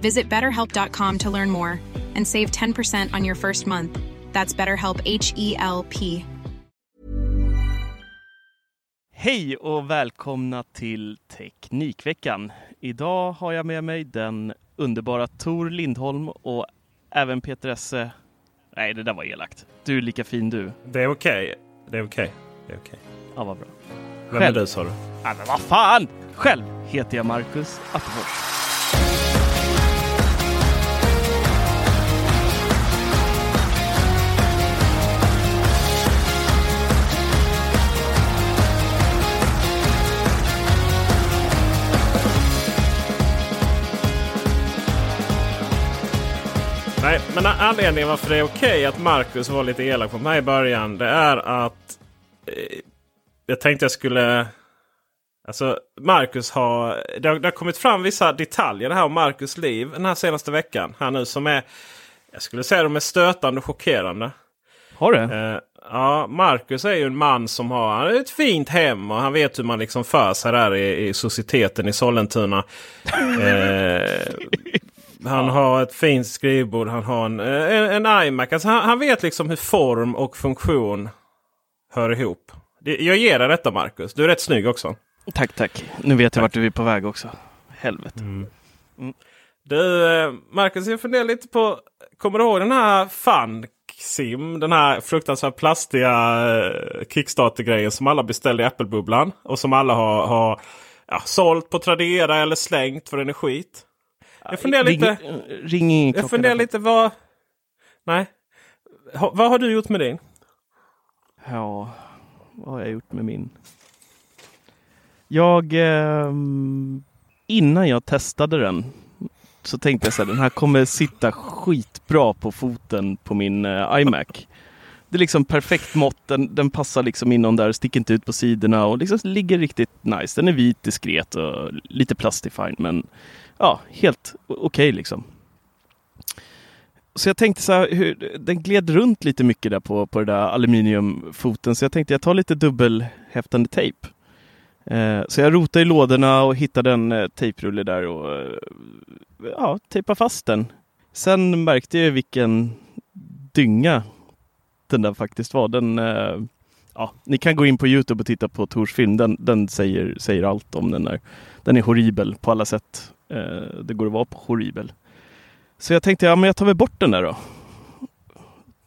Visit betterhelp.com to learn more and save 10% on your first month. That's BetterHelp H E L P. Hej och välkomna till Teknikveckan. Idag har jag med mig den underbara Tor Lindholm och även Peter Esse. Nej, det där var elakt. Du är lika fin du. Det är okej. Det är okej. Det är okej. Ja, vad bra. Vem Själv? är du sa du? Ja, men vad fan! Själv heter jag Marcus Attefors. Nej, men anledningen varför det är okej att Marcus var lite elak på mig i början. Det är att eh, jag tänkte jag skulle... Alltså Marcus har... Det, har... det har kommit fram vissa detaljer här om Marcus liv den här senaste veckan. Här nu som är... Jag skulle säga de är stötande och chockerande. Har du? Eh, ja, Marcus är ju en man som har, han har ett fint hem och han vet hur man liksom för sig där i, i societeten i Sollentuna. Eh, han har ett fint skrivbord, han har en, en, en iMac. Alltså han, han vet liksom hur form och funktion hör ihop. Jag ger dig detta Marcus. Du är rätt snygg också. Tack, tack. Nu vet jag vart du är på väg också. Helvete. Du eh, Marcus, jag funderar lite på. Kommer du ihåg den här Fun-Sim? Den här fruktansvärt plastiga eh, Kickstarter-grejen som alla beställde i Apple-bubblan. Och som alla har, har ja, sålt på Tradera eller slängt för den är skit. Jag funderar ring, lite. Ring ingen Jag funderar lite vad... Nej. Ha, vad har du gjort med din? Ja, vad har jag gjort med min? Jag, ehm, innan jag testade den så tänkte jag så här, den här kommer sitta skitbra på foten på min eh, iMac. Det är liksom perfekt mått, den, den passar liksom inom där, sticker inte ut på sidorna och liksom ligger riktigt nice. Den är vit, diskret och lite plastifine men ja, helt okej okej liksom. Så jag tänkte så här, hur, den gled runt lite mycket där på, på den där aluminiumfoten så jag tänkte jag tar lite dubbelhäftande tejp. Eh, så jag rotade i lådorna och hittade en eh, tejprulle där och eh, ja, tejpade fast den. Sen märkte jag vilken dynga den där faktiskt var. Den, eh, ja, ni kan gå in på Youtube och titta på Tors film. Den, den säger, säger allt om den där. Den är horribel på alla sätt. Eh, det går att vara på horribel. Så jag tänkte, ja men jag tar väl bort den där då.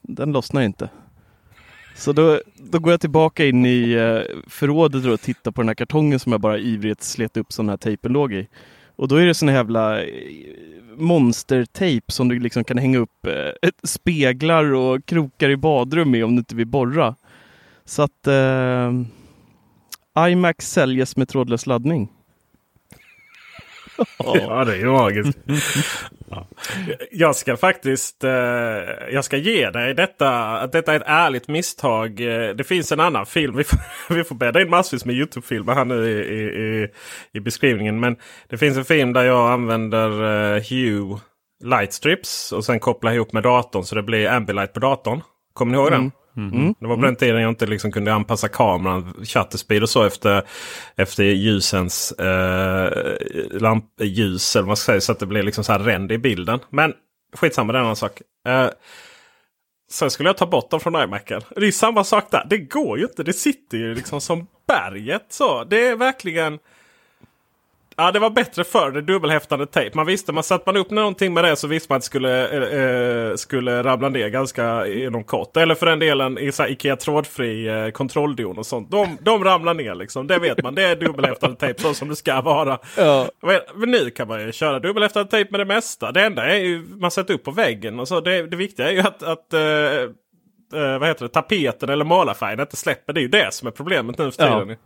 Den lossnar inte. Så då, då går jag tillbaka in i eh, förrådet och tittar på den här kartongen som jag bara ivrigt slet upp sån här tejpen låg i. Och då är det sån här jävla eh, monstertejp som du liksom kan hänga upp eh, speglar och krokar i badrum med om du inte vill borra. Så att eh, iMac säljes med trådlös laddning. Ja, det är ju magiskt. ja. Jag ska faktiskt eh, jag ska ge dig detta. Att detta är ett ärligt misstag. Eh, Det finns en annan film. Vi får, vi får bädda in massvis med Youtube-filmer här nu i, i, i, beskrivningen. Men det finns en film där jag använder eh, Hue Lightstrips och sen kopplar ihop med datorn så det blir Ambilight på datorn. Kommer ni ihåg den? Mm. Det var på den tiden jag inte liksom kunde anpassa kameran, shutter och så efter, efter ljusens eh, lampljus. Eller vad ska säga, så att det blev liksom så här ränd i bilden. Men skitsamma, det är en annan sak. Eh, sen skulle jag ta bort dem från iMacen. Det är samma sak där. Det går ju inte. Det sitter ju liksom som berget. så. Det är verkligen... Ja, det var bättre förr. Det dubbelhäftande tejp. Man visste, man satte man upp någonting med det så visste man att det skulle, eh, skulle ramla ner ganska inom kort. Eller för den delen i så Ikea trådfri eh, kontrolldon och sånt. De, de ramlar ner liksom. Det vet man. Det är dubbelhäftande tejp så som det ska vara. Ja. Men, men nu kan man ju köra dubbelhäftad tejp med det mesta. Det enda är ju man sätter upp på väggen. Och så det, det viktiga är ju att, att eh, eh, vad heter det, tapeten eller målarfärgen inte släpper. Det är ju det som är problemet nu för tiden.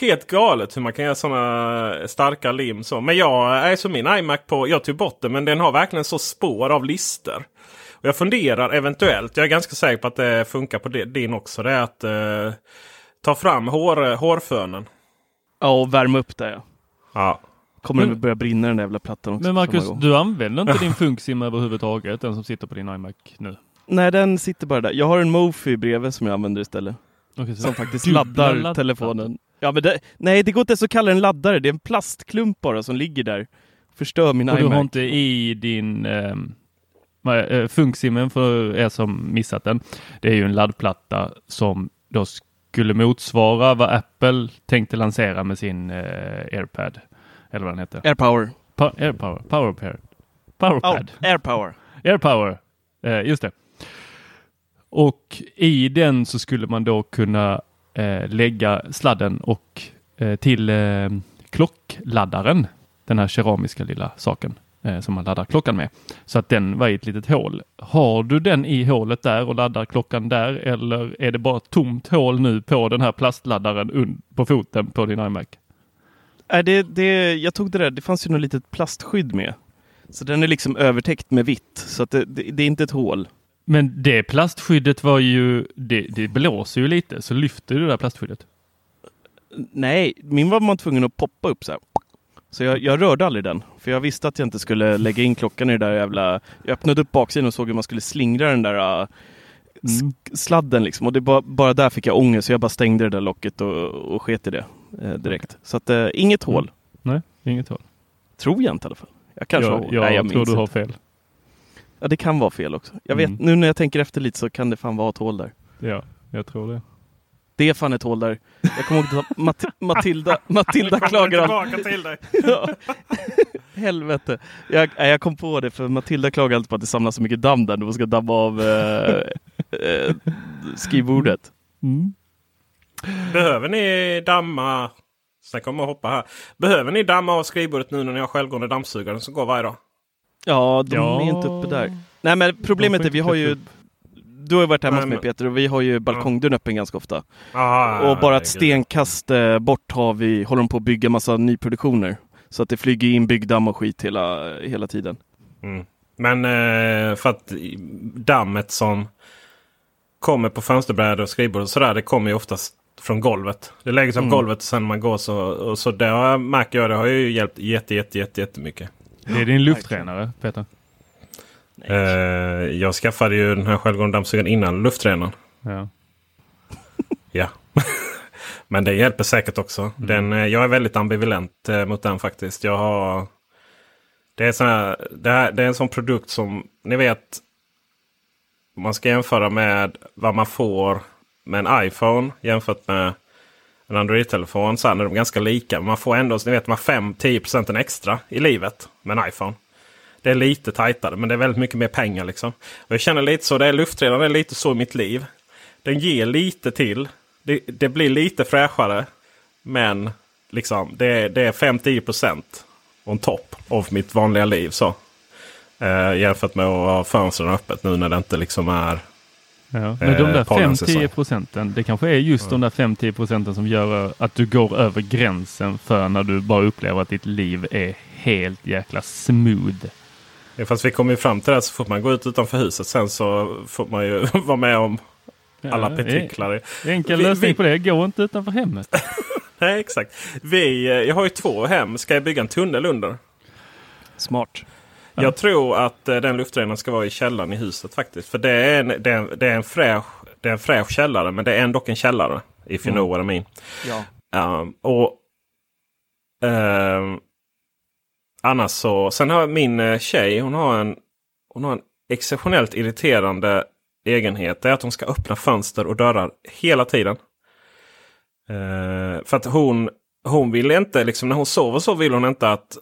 Helt galet hur man kan göra sådana starka lim. Så. Men jag är som min iMac på, jag tog bort den men den har verkligen så spår av lister. Och jag funderar eventuellt, jag är ganska säker på att det funkar på din också. Det är att eh, ta fram hår, hårfönen. Ja, och värma upp det ja. Ja. Kommer Men- det börja brinna den där jävla plattan också. Men Marcus, du använder inte din Funksim överhuvudtaget, den som sitter på din iMac nu? Nej, den sitter bara där. Jag har en Mofi bredvid som jag använder istället. Så- Som faktiskt laddar laddar. telefonen. Ja, men det, nej, det går inte ens att kalla den laddare. Det är en plastklump bara som ligger där. Förstör min Och du iMac. har inte i din ehm, eh, Funksimmen för er som missat den. Det är ju en laddplatta som då skulle motsvara vad Apple tänkte lansera med sin eh, AirPad. Eller vad den heter. AirPower. Pa AirPower. Powerpair. Oh, Powerpad. AirPower. AirPower. Eh, just det. Och i den så skulle man då kunna eh, lägga sladden och eh, till eh, klockladdaren. Den här keramiska lilla saken eh, som man laddar klockan med. Så att den var i ett litet hål. Har du den i hålet där och laddar klockan där eller är det bara ett tomt hål nu på den här plastladdaren på foten på din iMac? Äh, det, det, jag tog det där. Det fanns ju något litet plastskydd med. Så den är liksom övertäckt med vitt. Så att det, det, det är inte ett hål. Men det plastskyddet var ju, det, det blåser ju lite så lyfter du det där plastskyddet. Nej, min var man tvungen att poppa upp så här. Så jag, jag rörde aldrig den. För jag visste att jag inte skulle lägga in klockan i det där jävla... Jag öppnade upp baksidan och såg hur man skulle slingra den där uh, sladden liksom. Och det bara, bara där fick jag ångest. Så jag bara stängde det där locket och, och sket i det eh, direkt. Så att uh, inget hål. Nej, inget hål. Tror jag inte i alla fall. Jag kanske har jag hål. jag, Nej, jag tror du har fel. Ja, det kan vara fel också. Jag vet, Mm. nu när jag tänker efter lite så kan det fan vara ett hål där. Ja, jag tror det. Det är fan ett hål där. Jag kommer ihåg att Mat Matilda, Matilda klagar alltid. tillbaka till dig. Ja. Helvete. Jag, nej, jag kom på det för Matilda klagar alltid på att det samlas så mycket damm där när man ska damma av eh, eh, skrivbordet. Mm. Behöver ni damma... Sen kommer jag hoppa här. Behöver ni damma av skrivbordet nu när ni har självgående dammsugare som går varje dag? Ja, de Ja. är inte uppe där. Nej men problemet är vi har ju klättra Du har ju varit hemma hos mig Peter och vi har ju balkongdörren öppen ganska ofta. Aha, och bara ett stenkast eh, bort har vi, håller de på att bygga massa nyproduktioner. Så att det flyger in byggdamm och skit hela, hela tiden. Mm. Men eh, för att dammet som kommer på fönsterbrädor och skrivbord och sådär. Det kommer ju oftast från golvet. Det lägger sig på Mm. golvet och sen man går så. Och så det har, märker jag det har ju hjälpt jätte, jätte, jätte, jättemycket. Det är din luftrenare, Peter. Eh, jag skaffade ju den här självgående dammsugaren innan luftrenaren. Ja. Ja. Men det hjälper säkert också. Den, eh, jag är väldigt ambivalent eh, mot den faktiskt. Jag har... Det är, här, det, här, det är en sån produkt som ni vet. Man ska jämföra med vad man får med en iPhone jämfört med en Android-telefon. Så är de ganska lika. Men man får ändå ni vet, 5-10% extra i livet med en iPhone. Det är lite tajtare men det är väldigt mycket mer pengar. liksom. Och jag känner lite så. Det är luftrenaren är lite så i mitt liv. Den ger lite till. Det, det blir lite fräschare. Men liksom det, det är 5-10% on top av mitt vanliga liv. så. Eh, jämfört med att ha fönstren öppet nu när det inte liksom är... Ja. Men de Eh, där pollensäsong. 5-10 procenten, det kanske är just de där 5-10 procenten som gör att du går över gränsen för när du bara upplever att ditt liv är helt jäkla smooth. Ja, Fast vi kommer ju fram till det så fort man går ut utanför huset. Sen så får man ju vara med om alla Ja, partiklar. en- Enkel lösning vi- på det, gå inte utanför hemmet. Nej, exakt. Vi, eh, jag har ju två hem. Ska jag bygga en tunnel under? Smart. Jag tror att eh, den luftrenaren ska vara i källaren i huset faktiskt. För det är en, det är en, det är en fräsch Det är en fräsch källare men det är ändå en källare. If you know what I mean. Ja. Um, och um, Annars så. Sen har min eh, tjej hon har en, hon har en exceptionellt irriterande egenhet. Det är att hon ska öppna fönster och dörrar hela tiden. Uh, för att hon, hon vill inte, liksom när hon sover så vill hon inte att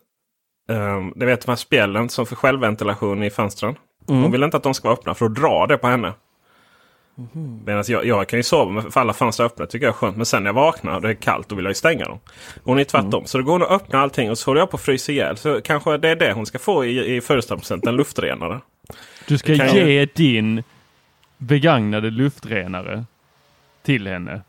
um, det vet de här spjällen som för självventilation i fönstren. Mm. Hon vill inte att de ska vara öppna för då drar det på henne. Mm. Medan jag, jag kan ju sova med alla fönster öppna tycker jag är skönt. Men sen när jag vaknar och det är kallt då vill jag ju stänga dem. Hon är tvärtom. Mm. Så då går hon och öppnar allting och så håller jag på att frysa ihjäl. Så kanske det är det hon ska få i, i födelsedagspresent. En luftrenare. Du ska ge ju... din begagnade luftrenare till henne.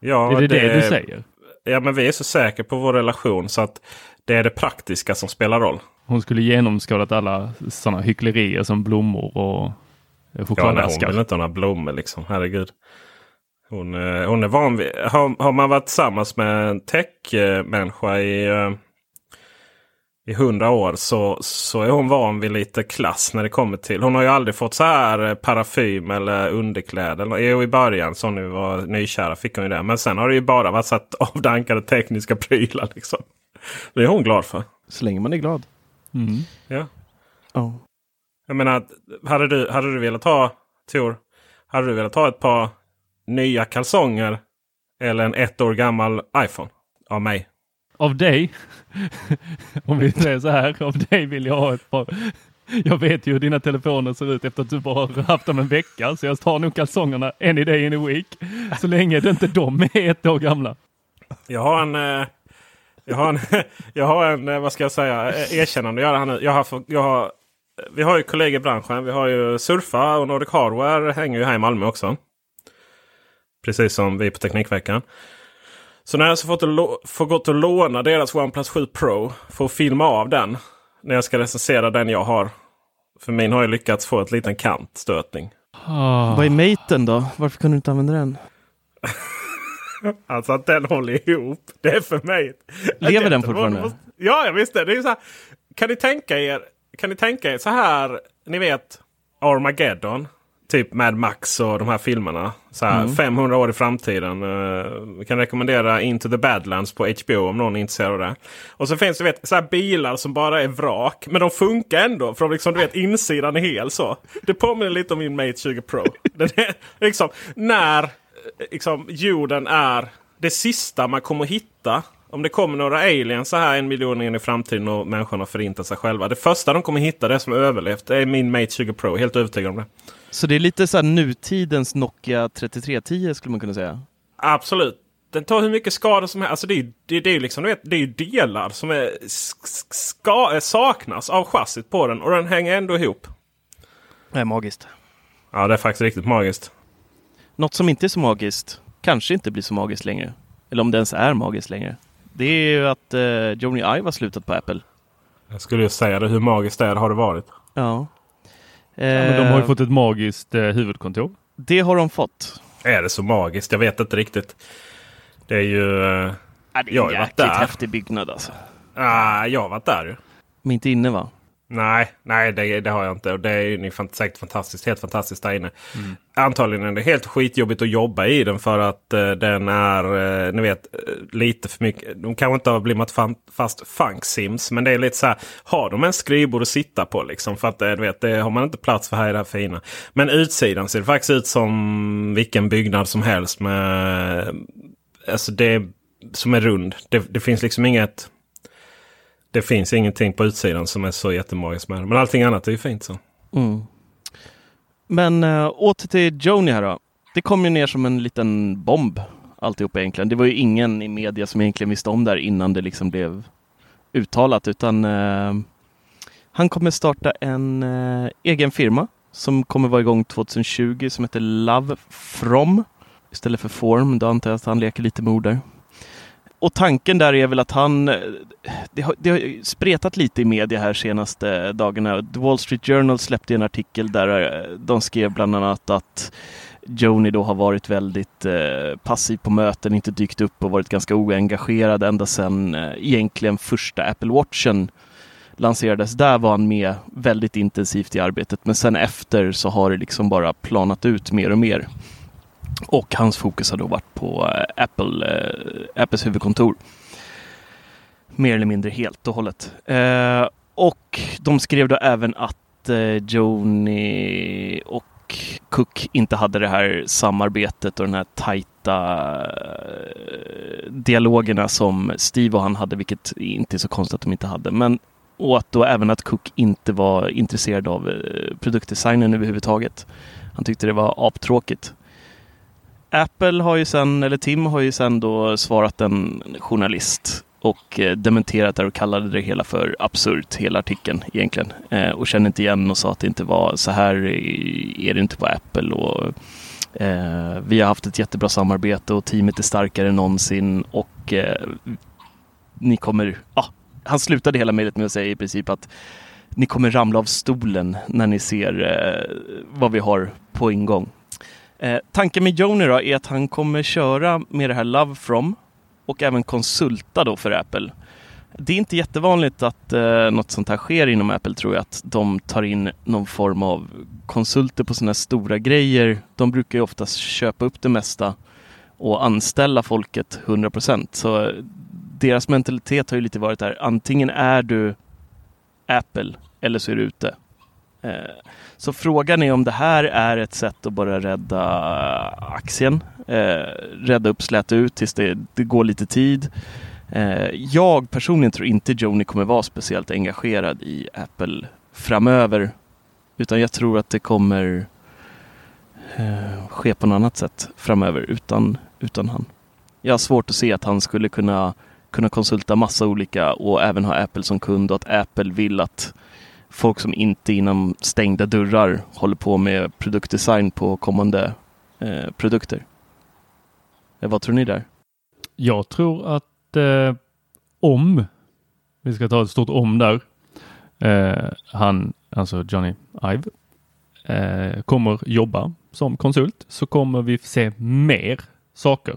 Ja, är det det, det du säger? Ja, men vi är så säkra på vår relation så att det är det praktiska som spelar roll. Hon skulle genomskådat alla sådana hycklerier som blommor och chokladaskar. Ja, hon vill inte ha några blommor liksom. Herregud. Hon, eh, hon är van vid... Har, har man varit tillsammans med en tech-människa i, eh, i hundra år så, så är hon van vid lite klass när det kommer till. Hon har ju aldrig fått så här eh, parfym eller underkläder. Jo, i början så nu var nykära fick hon ju det. Men sen har det ju bara varit så avdankade tekniska prylar. Liksom. Det är hon glad för. Så länge man är glad. Mm. Ja. Oh. Jag menar, hade du, hade du velat ha, Tor, hade du velat ha ett par nya kalsonger eller en ett år gammal iPhone av mig? Av dig? Om vi säger så här, av dig vill jag ha ett par. Jag vet ju hur dina telefoner ser ut efter att du bara har haft dem en vecka. Så jag tar nog kalsongerna any day in a week. Så länge det inte de är ett år gamla. Jag har en... Eh, jag har en, jag har en eh, vad ska jag säga, eh, erkännande att göra här nu. Jag har, jag har vi har ju kollegor i branschen. Vi har ju Surfa och Nordic Hardware hänger ju här i Malmö också. Precis som vi på Teknikveckan. Så när jag så fått, får gått och låna deras OnePlus 7 Pro för att filma av den. När jag ska recensera den jag har. För min har ju lyckats få ett liten kantstötning. Oh. Vad är maten då? Varför kan du inte använda den? alltså att den håller ihop. Det är för mig. Lever den fortfarande? Ja, jag visste. Det är så här. Kan ni tänka er kan ni tänka er så här. Ni vet Armageddon. Typ Mad Max och de här filmerna. Så här, mm. 500 år i framtiden. Uh, vi kan rekommendera Into the Badlands på HBO om någon är intresserad av det. Och så finns det vet, så här bilar som bara är vrak. Men de funkar ändå. För de liksom, du vet, insidan är hel så. Det påminner lite om min Mate 20 Pro. Den är, liksom, när liksom, jorden är det sista man kommer hitta om det kommer några aliens så här en miljon in i framtiden och människorna förintat sig själva. Det första de kommer hitta, det som överlevt, det är min Mate 20 Pro. Helt övertygad om det. Så det är lite så här nutidens Nokia 3310 skulle man kunna säga? Absolut. Den tar hur mycket skada som helst. Alltså det är ju det, det är liksom, vet, det är delar som är, ska, saknas av chassit på den och den hänger ändå ihop. Det är magiskt. Ja, det är faktiskt riktigt magiskt. Något som inte är så magiskt kanske inte blir så magiskt längre. Eller om det ens är magiskt längre. Det är ju att eh, Joni Ive har slutat på Apple. Jag skulle ju säga det. Hur magiskt det har det varit? Ja. Eh, ja men de har ju fått ett magiskt eh, huvudkontor. Det har de fått. Är det så magiskt? Jag vet inte riktigt. Det är ju... Eh, ja, det är en jäkligt häftig byggnad alltså. Ah, jag har varit där ju. Men inte inne va? Nej, nej det, det, har jag inte. Och det är ju säkert fantastiskt. Helt fantastiskt där inne. Mm. Antagligen är det helt skitjobbigt att jobba i den för att uh, den är, uh, ni vet, uh, lite för mycket. De kanske inte har blivit fan, fast funk-sims. Men det är lite så här, har de en skrivbord att sitta på liksom? För att du vet, det har man inte plats för här i det här fina. Men utsidan ser faktiskt ut som vilken byggnad som helst med, alltså det som är rund. Det, det finns liksom inget det finns ingenting på utsidan som är så jättemagiskt med det. Men allting annat är ju fint så. Mm. Men äh, åter till Joni här då. Det kom ju ner som en liten bomb alltihop egentligen. Det var ju ingen i media som egentligen visste om det här innan det liksom blev uttalat utan äh, han kommer starta en äh, egen firma som kommer vara igång 2020 som heter Love From istället för Form. Då antar jag att han leker lite med ord där och tanken där är väl att han, eh, det har, det har spretat lite i media här senaste dagarna. The Wall Street Journal släppte en artikel där eh, de skrev bland annat att Joni då har varit väldigt eh, passiv på möten, inte dykt upp och varit ganska oengagerad ända sedan eh, egentligen första Apple Watchen lanserades, där var han med väldigt intensivt i arbetet. Men sen efter så har det liksom bara planat ut mer och mer. Och hans fokus har då varit på eh, Apple, eh, Apples huvudkontor. Mer eller mindre helt och hållet. Eh, och de skrev då även att eh, Joni och Cook inte hade det här samarbetet och den här tajta eh, dialogerna som Steve och han hade, vilket inte är så konstigt att de inte hade. Men och att då även att Cook inte var intresserad av eh, produktdesignen överhuvudtaget. Han tyckte det var aptråkigt. Apple har ju sen, eller Tim har ju sen då svarat en journalist och eh, dementerat det och kallade det hela för absurt, hela artikeln egentligen. Eh, och kände inte igen och sa att det inte var så här är det inte på Apple. Och, eh, vi har haft ett jättebra samarbete och teamet är starkare än någonsin och eh, ni kommer, ah, han slutade hela mejlet med att säga i princip att ni kommer ramla av stolen när ni ser eh, vad vi har på ingång. Eh, tanken med Joni då är att han kommer köra med det här Love From och även konsulta då för Apple. Det är inte jättevanligt att eh, något sånt här sker inom Apple tror jag, att de tar in någon form av konsulter på sådana stora grejer. De brukar ju oftast köpa upp det mesta och anställa folket 100% Så deras mentalitet har ju lite varit där, antingen är du Apple eller så är du ute. Eh, så frågan är om det här är ett sätt att bara rädda aktien eh, rädda upp, släta ut tills det, det går lite tid. Eh, jag personligen tror inte Joni kommer vara speciellt engagerad i Apple framöver. Utan jag tror att det kommer eh, ske på något annat sätt framöver utan, utan han. Jag har svårt att se att han skulle kunna, kunna konsulta massa olika och även ha Apple som kund och att Apple vill att folk som inte inom stängda dörrar håller på med produktdesign på kommande eh, produkter. Eh, vad tror ni där? Jag tror att eh, om, vi ska ta ett stort om där, eh, han, alltså Johnny Ive, eh, kommer jobba som konsult så kommer vi se mer saker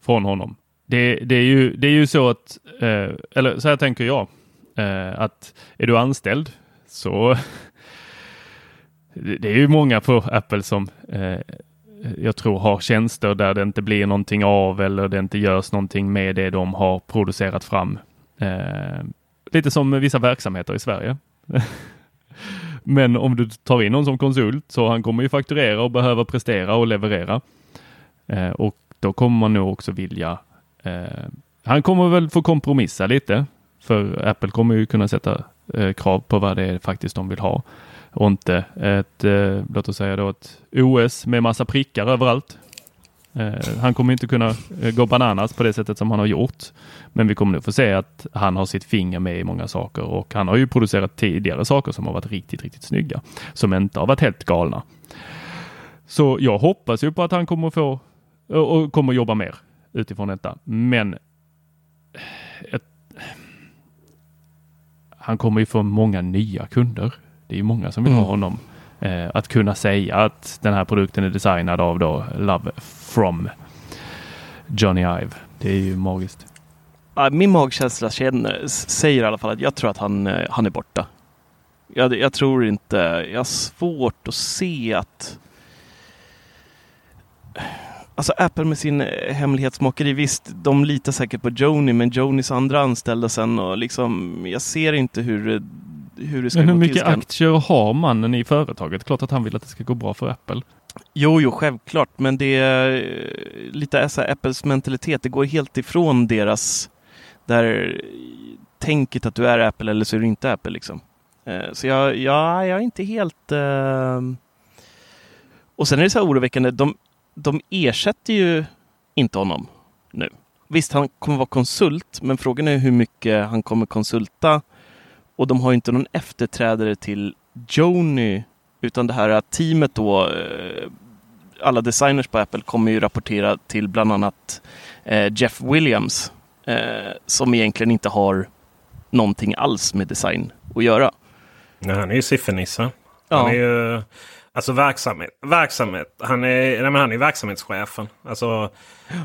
från honom. Det, det, är, ju, det är ju så att, eh, eller så här tänker jag, eh, att är du anställd så det är ju många på Apple som eh, jag tror har tjänster där det inte blir någonting av eller det inte görs någonting med det de har producerat fram. Eh, lite som vissa verksamheter i Sverige. Men om du tar in någon som konsult så han kommer ju fakturera och behöva prestera och leverera. Eh, och då kommer man nog också vilja. Eh, han kommer väl få kompromissa lite för Apple kommer ju kunna sätta eh, krav på vad det är faktiskt de vill ha och inte ett, eh, låt oss säga då ett OS med massa prickar överallt. Eh, han kommer inte kunna eh, gå bananas på det sättet som han har gjort. Men vi kommer nog få se att han har sitt finger med i många saker och han har ju producerat tidigare saker som har varit riktigt, riktigt snygga. Som inte har varit helt galna. Så jag hoppas ju på att han kommer få och kommer jobba mer utifrån detta. Men ett, han kommer ju få många nya kunder det är ju många som vill ha mm. honom. Eh, att kunna säga att den här produkten är designad av då Love from Johnny Ive. Det är ju magiskt. Min magkänsla känner, säger i alla fall att jag tror att han, eh, han är borta. Jag, jag tror inte, jag har svårt att se att Alltså Apple med sin eh, hemlighetsmakeri, visst, de litar säkert på Joni, men Jonis andra anställda sen och liksom, jag ser inte hur hur det ska Men hur gå mycket aktier har mannen i företaget? Klart att han vill att det ska gå bra för Apple. Jo, jo, självklart, men det är eh, lite så Apples mentalitet. Det går helt ifrån deras där tänket att du är Apple eller så är du inte Apple liksom. Eh, så jag, ja, jag är inte helt... Uh... Och sen är det så här oroväckande, de, de ersätter ju inte honom nu. Visst, han kommer vara konsult, men frågan är hur mycket han kommer konsulta och de har inte någon efterträdare till Joni utan det här teamet då, eh, alla designers på Apple kommer ju rapportera till bland annat eh, Jeff Williams eh, som egentligen inte har någonting alls med design att göra. Nej, han är ju siffernisse. Ja. Han är ju Alltså verksamhet. verksamhet. Han, är, nej men han är verksamhetschefen. Alltså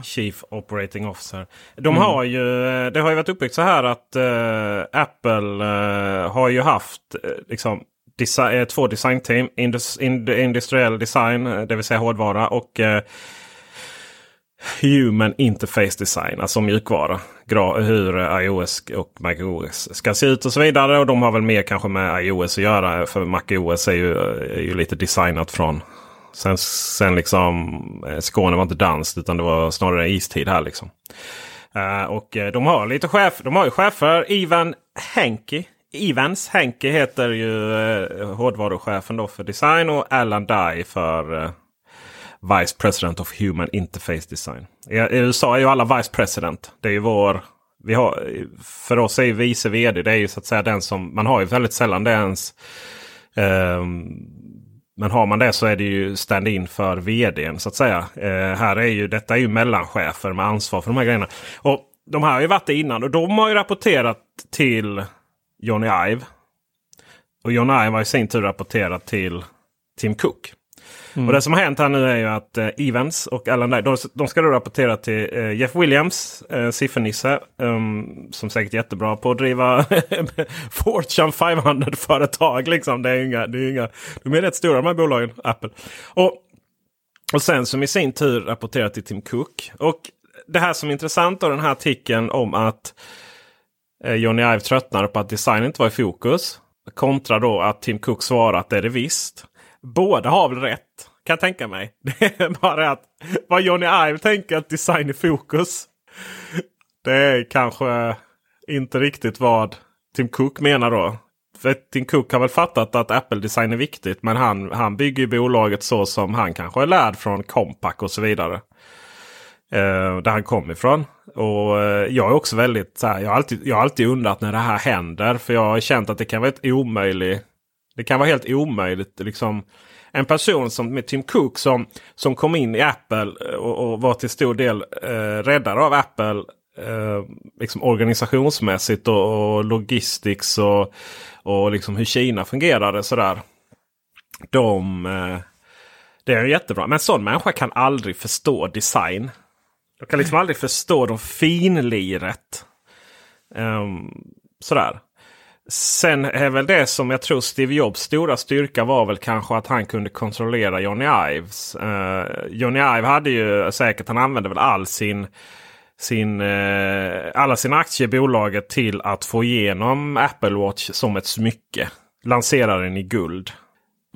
Chief Operating Officer. De har ju, det har ju varit uppbyggt så här att uh, Apple uh, har ju haft uh, liksom desi två designteam. Indus industriell design, det vill säga hårdvara. och Human Interface Design, alltså mjukvara. Hur iOS och MacOS ska se ut och så vidare. Och de har väl mer kanske med iOS att göra. För MacOS är ju, är ju lite designat från Sen, sen liksom eh, Skåne var inte danskt utan det var snarare istid här liksom. Uh, och eh, de har lite chef, de har ju chefer. Ivan Henke. Evans Henke heter ju uh, hårdvaruchefen då för design och Alan Dye för Vice President of Human Interface Design. I, I, USA är ju alla Vice President. Det är ju vår... Vi har, för oss är ju vice vd det är ju så att säga den som... Man har ju väldigt sällan det ens. Um, men har man det så är det ju stand-in för vdn så att säga. Uh, här är ju, detta är ju mellanchefer med ansvar för de här grejerna. Och de här har ju varit det innan och de har ju rapporterat till Johnny Ive. Och Johnny Ive har i sin tur rapporterat till Tim Cook. Mm. Och det som har hänt här nu är ju att eh, Evans och Alan Dye, de, de ska då rapportera till eh, Jeff Williams, eh, siffernisse. Um, som säkert är jättebra på att driva Fortune 500-företag. Liksom. Det är inga, det är inga, de är rätt stora de här bolagen, Apple. Och, och sen som i sin tur rapporterar till Tim Cook. Och det här som är intressant av den här artikeln om att eh, Johnny Ive tröttnar på att design inte var i fokus. Kontra då att Tim Cook svarar att det är det visst. Båda har väl rätt kan jag tänka mig. Det är bara att vad Johnny Ive tänker att design i fokus. Det är kanske inte riktigt vad Tim Cook menar då. För Tim Cook har väl fattat att Apple-design är viktigt. Men han, han bygger bolaget så som han kanske är lärd från Compaq och så vidare. Eh, där han kom ifrån. Och eh, jag är också väldigt så här, jag har, alltid, jag har alltid undrat när det här händer. För jag har känt att det kan vara ett omöjligt det kan vara helt omöjligt. Liksom, en person som med Tim Cook som, som kom in i Apple eh, och, och var till stor del eh, räddare av Apple. Eh, liksom organisationsmässigt och, och logistics och, och liksom hur Kina fungerade. Sådär. De, eh, det är jättebra. Men en sån människa kan aldrig förstå design. De kan liksom aldrig förstå de finliret. Um, sådär. Sen är väl det som jag tror Steve Jobs stora styrka var väl kanske att han kunde kontrollera Johnny Ives. Uh, Johnny Ive hade ju säkert, han använde väl all sin, sin, uh, alla sina aktier i bolaget till att få igenom Apple Watch som ett smycke. Lansera den i guld.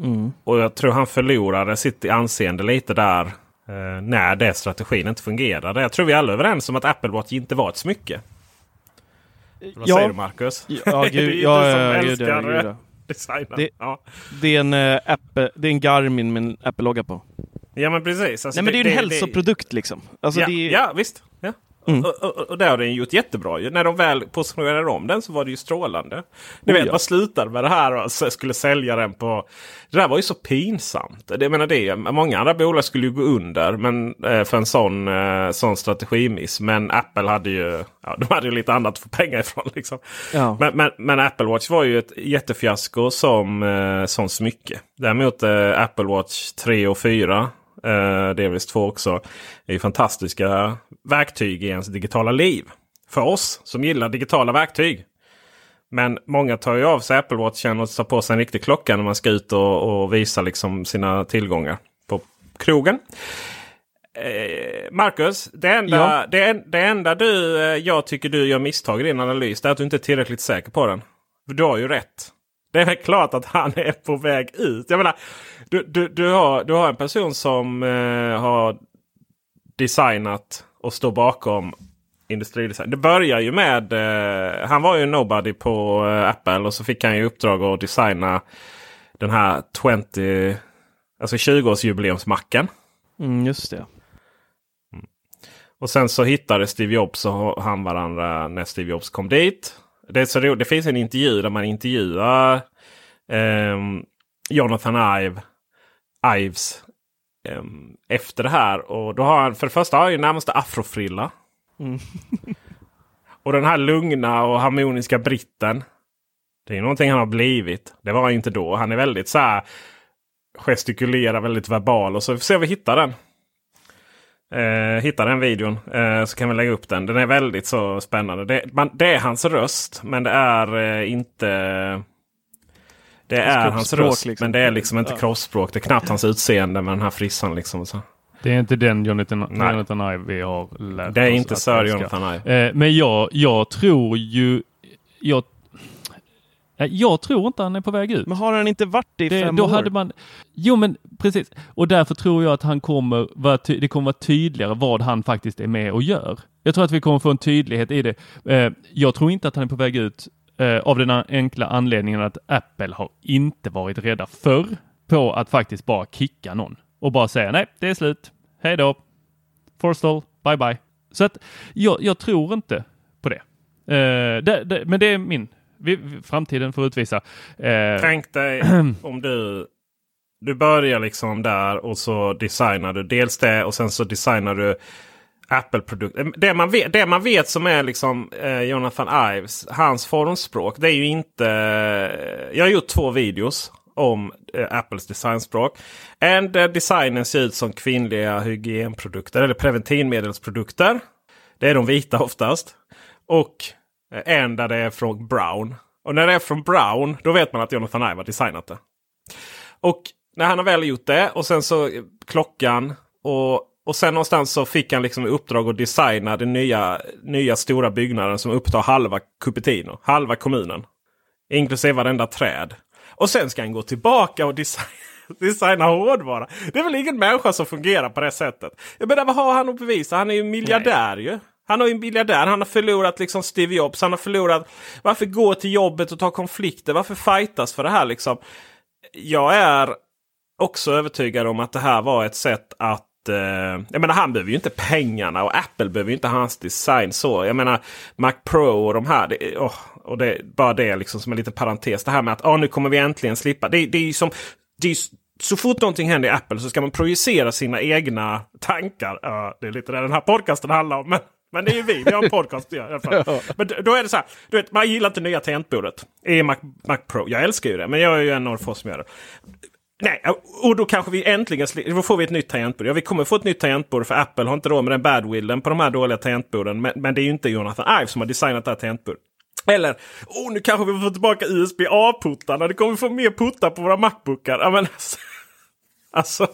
Mm. Och jag tror han förlorade sitt anseende lite där. Uh, när det strategin inte fungerade. Jag tror vi alla är överens om att Apple Watch inte var ett smycke. Vad ja. säger du Marcus? Ja, gud, det är ja, du som ja, gud, gud, designen. Det, ja. det, är en, uh, Apple, det är en Garmin med en Apple-logga på. Ja men precis. Alltså, Nej men det, det är ju en hälsoprodukt liksom. Alltså, ja, är... ja visst. Mm. Och, och, och, det har den gjort jättebra. När de väl positionerade om den så var det ju strålande. Ni oh, vet, ja. vad slutade med det här och skulle sälja den på... Det där var ju så pinsamt. Det, menar det, många andra bolag skulle ju gå under men, eh, för en sån, eh, sån strategimiss. Men Apple hade ju, ja, de hade ju lite annat att få pengar ifrån. Liksom. Ja. Men, men, men, Apple Watch var ju ett jättefiasko som, eh, som smycke. Däremot Apple Watch 3 och 4 eh, delvis två också. är ju fantastiska verktyg i ens digitala liv. För oss som gillar digitala verktyg. Men många tar ju av sig Apple Watchen och tar på sig en riktig klocka när man ska ut och, och visa liksom sina tillgångar på krogen. Eh, Marcus, det enda, ja. det, det enda du, eh, jag tycker du gör misstag i din analys är att du inte är tillräckligt säker på den. Du har ju rätt. Det är väl klart att han är på väg ut. Jag menar, du, du, du, har, du har en person som eh, har designat och står bakom industridesign. Det börjar ju med... Eh, han var ju nobody på eh, Apple och så fick han ju uppdrag att designa den här 20... Alltså 20-årsjubileumsmacken. Mm, just det. Mm. Och sen så hittade Steve Jobs och han varandra när Steve Jobs kom dit. Det, är så roligt. det finns en intervju där man intervjuar eh, Jonathan Ive, Ives eh, efter det här. Och då har han för det första har han ju närmaste afrofrilla. Mm. och den här lugna och harmoniska britten. Det är någonting han har blivit. Det var han inte då. Han är väldigt så här gestikulerar väldigt verbal. Och så får vi se om vi hittar den. Eh, hittar den videon eh, så kan vi lägga upp den. Den är väldigt så spännande. Det, man, det är hans röst men det är eh, inte... Det är hans röst liksom. men det är liksom inte ja. kroppsspråk. Det är knappt hans utseende med den här frissan. Liksom, så. Det är inte den Jonathan, Jonathan Ive vi har lärt Det är inte Sir Jonathan Ive. Eh, men jag, jag tror ju... Jag jag tror inte han är på väg ut. Men har han inte varit det i det, fem då år? Hade man, jo men precis. Och därför tror jag att han kommer vara, det kommer vara tydligare vad han faktiskt är med och gör. Jag tror att vi kommer få en tydlighet i det. Eh, jag tror inte att han är på väg ut eh, av den enkla anledningen att Apple har inte varit rädda förr på att faktiskt bara kicka någon och bara säga nej, det är slut. Hej då. Forstall, bye bye. Så att jag, jag tror inte på det. Eh, det, det. Men det är min vi, framtiden får utvisa. Eh, Tänk dig om du du börjar liksom där och så designar du dels det och sen så designar du Apple-produkter. Eh, det, man vet, det man vet som är liksom eh, Jonathan Ives, hans formspråk. Det är ju inte... Eh, jag har gjort två videos om eh, Apples designspråk. En eh, där designen ser ut som kvinnliga hygienprodukter eller preventivmedelsprodukter. Det är de vita oftast. Och en där det är från Brown. Och när det är från Brown då vet man att Jonathan Ive har designat det. Och när han har väl gjort det och sen så klockan och, och sen någonstans så fick han liksom i uppdrag att designa den nya, nya stora byggnaden som upptar halva Cupertino, halva kommunen. Inklusive varenda träd. Och sen ska han gå tillbaka och designa, designa hårdvara. Det är väl ingen människa som fungerar på det sättet. Jag menar vad har han att bevisa? Han är ju miljardär Nej. ju. Han har ju en miljardär. Han har förlorat liksom Steve Jobs. Han har förlorat. Varför gå till jobbet och ta konflikter? Varför fightas för det här liksom? Jag är också övertygad om att det här var ett sätt att eh, jag menar han behöver ju inte pengarna och Apple behöver ju inte hans design så. Jag menar Mac Pro och de här. Det, oh, och det, bara det liksom som en liten parentes. Det här med att oh, nu kommer vi äntligen slippa. Det, det är ju som... Det är så fort någonting händer i Apple så ska man projicera sina egna tankar. Uh, det är lite det den här podcasten handlar om. Men men det är ju vi, vi har en podcast i alla fall. Men då är det så här, du vet, man gillar inte nya tangentbordet i Mac, Mac Pro. Jag älskar ju det, men jag är ju en av få som gör det. Nej, och då kanske vi äntligen då får vi ett nytt tangentbord. Ja, vi kommer få ett nytt tangentbord för Apple har inte råd med den badwillen på de här dåliga tangentborden. Men, men det är ju inte Jonathan Ive som har designat det här tangentbordet. Eller, oh, nu kanske vi får tillbaka USB-A-puttarna. Det kommer vi få mer puttar på våra Macbookar. Ja, men alltså, alltså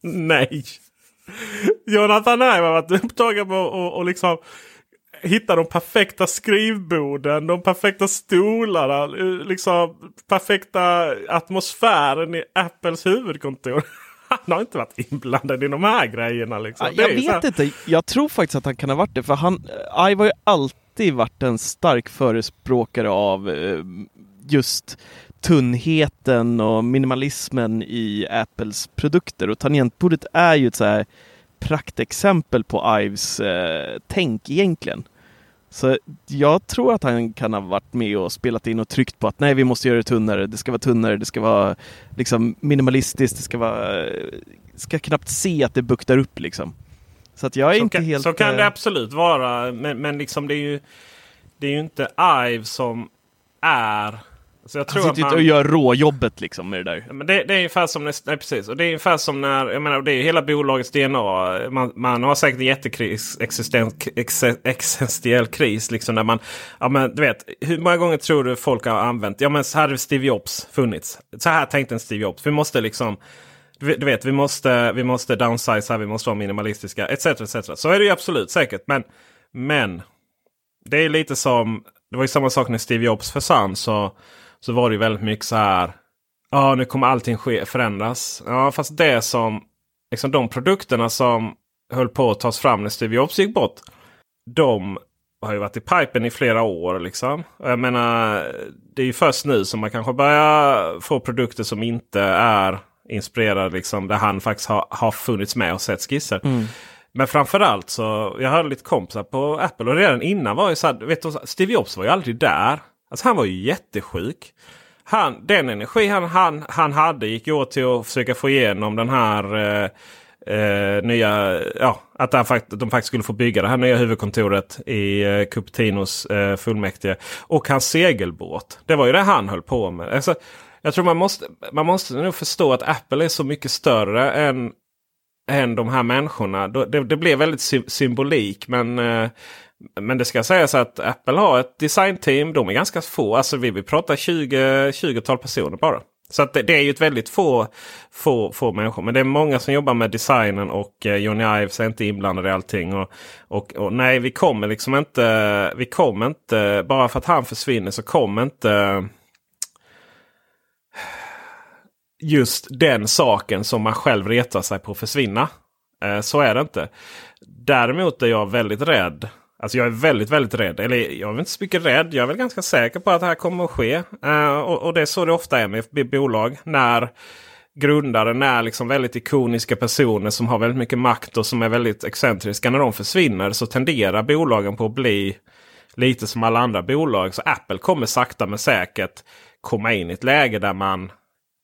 nej. Jonathan Ive har varit upptagen på att och liksom hitta de perfekta skrivborden, de perfekta stolarna, liksom perfekta atmosfären i Apples huvudkontor. Han har inte varit inblandad i de här grejerna. Liksom. Jag vet inte. Jag tror faktiskt att han kan ha varit det. För han, Ive har ju alltid varit en stark förespråkare av eh, just tunnheten och minimalismen i Apples produkter. Och tangentbordet är ju ett så här praktexempel på Ives eh, tänk egentligen. Så jag tror att han kan ha varit med och spelat in och tryckt på att nej, vi måste göra det tunnare. Det ska vara tunnare, det ska vara liksom minimalistiskt, det ska vara... Ska knappt se att det buktar upp liksom. Så att jag är så inte kan, helt... Så kan det eh, absolut vara, men, men liksom det är ju... Det är ju inte Ive som är så jag tror han sitter man... och gör råjobbet liksom med det där. Men det, det är ungefär som, när, nej, precis. Och det är ungefär som när, jag menar det är hela bolagets DNA. Man, man har säkert en jättekris, existent, ex, existentiell kris. Liksom när man, ja men du vet, hur många gånger tror du folk har använt, ja men så här hade Steve Jobs funnits. Så här tänkte en Steve Jobs. Vi måste liksom, du vet, vi måste, vi måste downsize, vi måste vara minimalistiska, etc. etc. Så är det ju absolut säkert. Men, men det är lite som, det var ju samma sak när Steve Jobs försvann. Så så var det väldigt mycket så här. Ja, nu kommer allting ske, förändras. Ja, fast det som liksom de produkterna som höll på att tas fram när Steve Jobs gick bort. De har ju varit i pipen i flera år. liksom. Jag menar, det är ju först nu som man kanske börjar få produkter som inte är inspirerade. Liksom, där han faktiskt har, har funnits med och sett skisser. Mm. Men framförallt så, jag hörde lite kompisar på Apple och redan innan var ju så här, vet du, Steve Jobs var ju aldrig där. Alltså han var ju jättesjuk. Han, den energi han, han, han hade gick åt till att försöka få igenom den här eh, eh, nya... Ja, att han fakt de faktiskt skulle få bygga det här nya huvudkontoret i eh, Cupertinos eh, fullmäktige. Och hans segelbåt. Det var ju det han höll på med. Alltså, Jag tror man måste, man måste nog förstå att Apple är så mycket större än, än de här människorna. Det, det blev väldigt sy symbolik. Men, eh, men det ska sägas att Apple har ett designteam. De är ganska få. Alltså vi, vi pratar 20, 20-tal personer bara. Så det, det, är ju ett väldigt få, få, få människor. Men det är många som jobbar med designen och eh, Johnny Ives är inte inblandad i allting. Och, och, och, nej, vi kommer liksom inte... Vi kommer inte... Bara för att han försvinner så kommer inte just den saken som man själv retar sig på försvinna. Eh, så är det inte. Däremot är jag väldigt rädd. Alltså jag är väldigt, väldigt rädd. Eller jag är inte så mycket rädd. Jag är väl ganska säker på att det här kommer att ske. Uh, och, och, det är så det ofta är med bolag. När grundare, när liksom väldigt ikoniska personer som har väldigt mycket makt och som är väldigt excentriska. När de försvinner så tenderar bolagen på att bli lite som alla andra bolag. Så Apple kommer sakta men säkert komma in i ett läge där man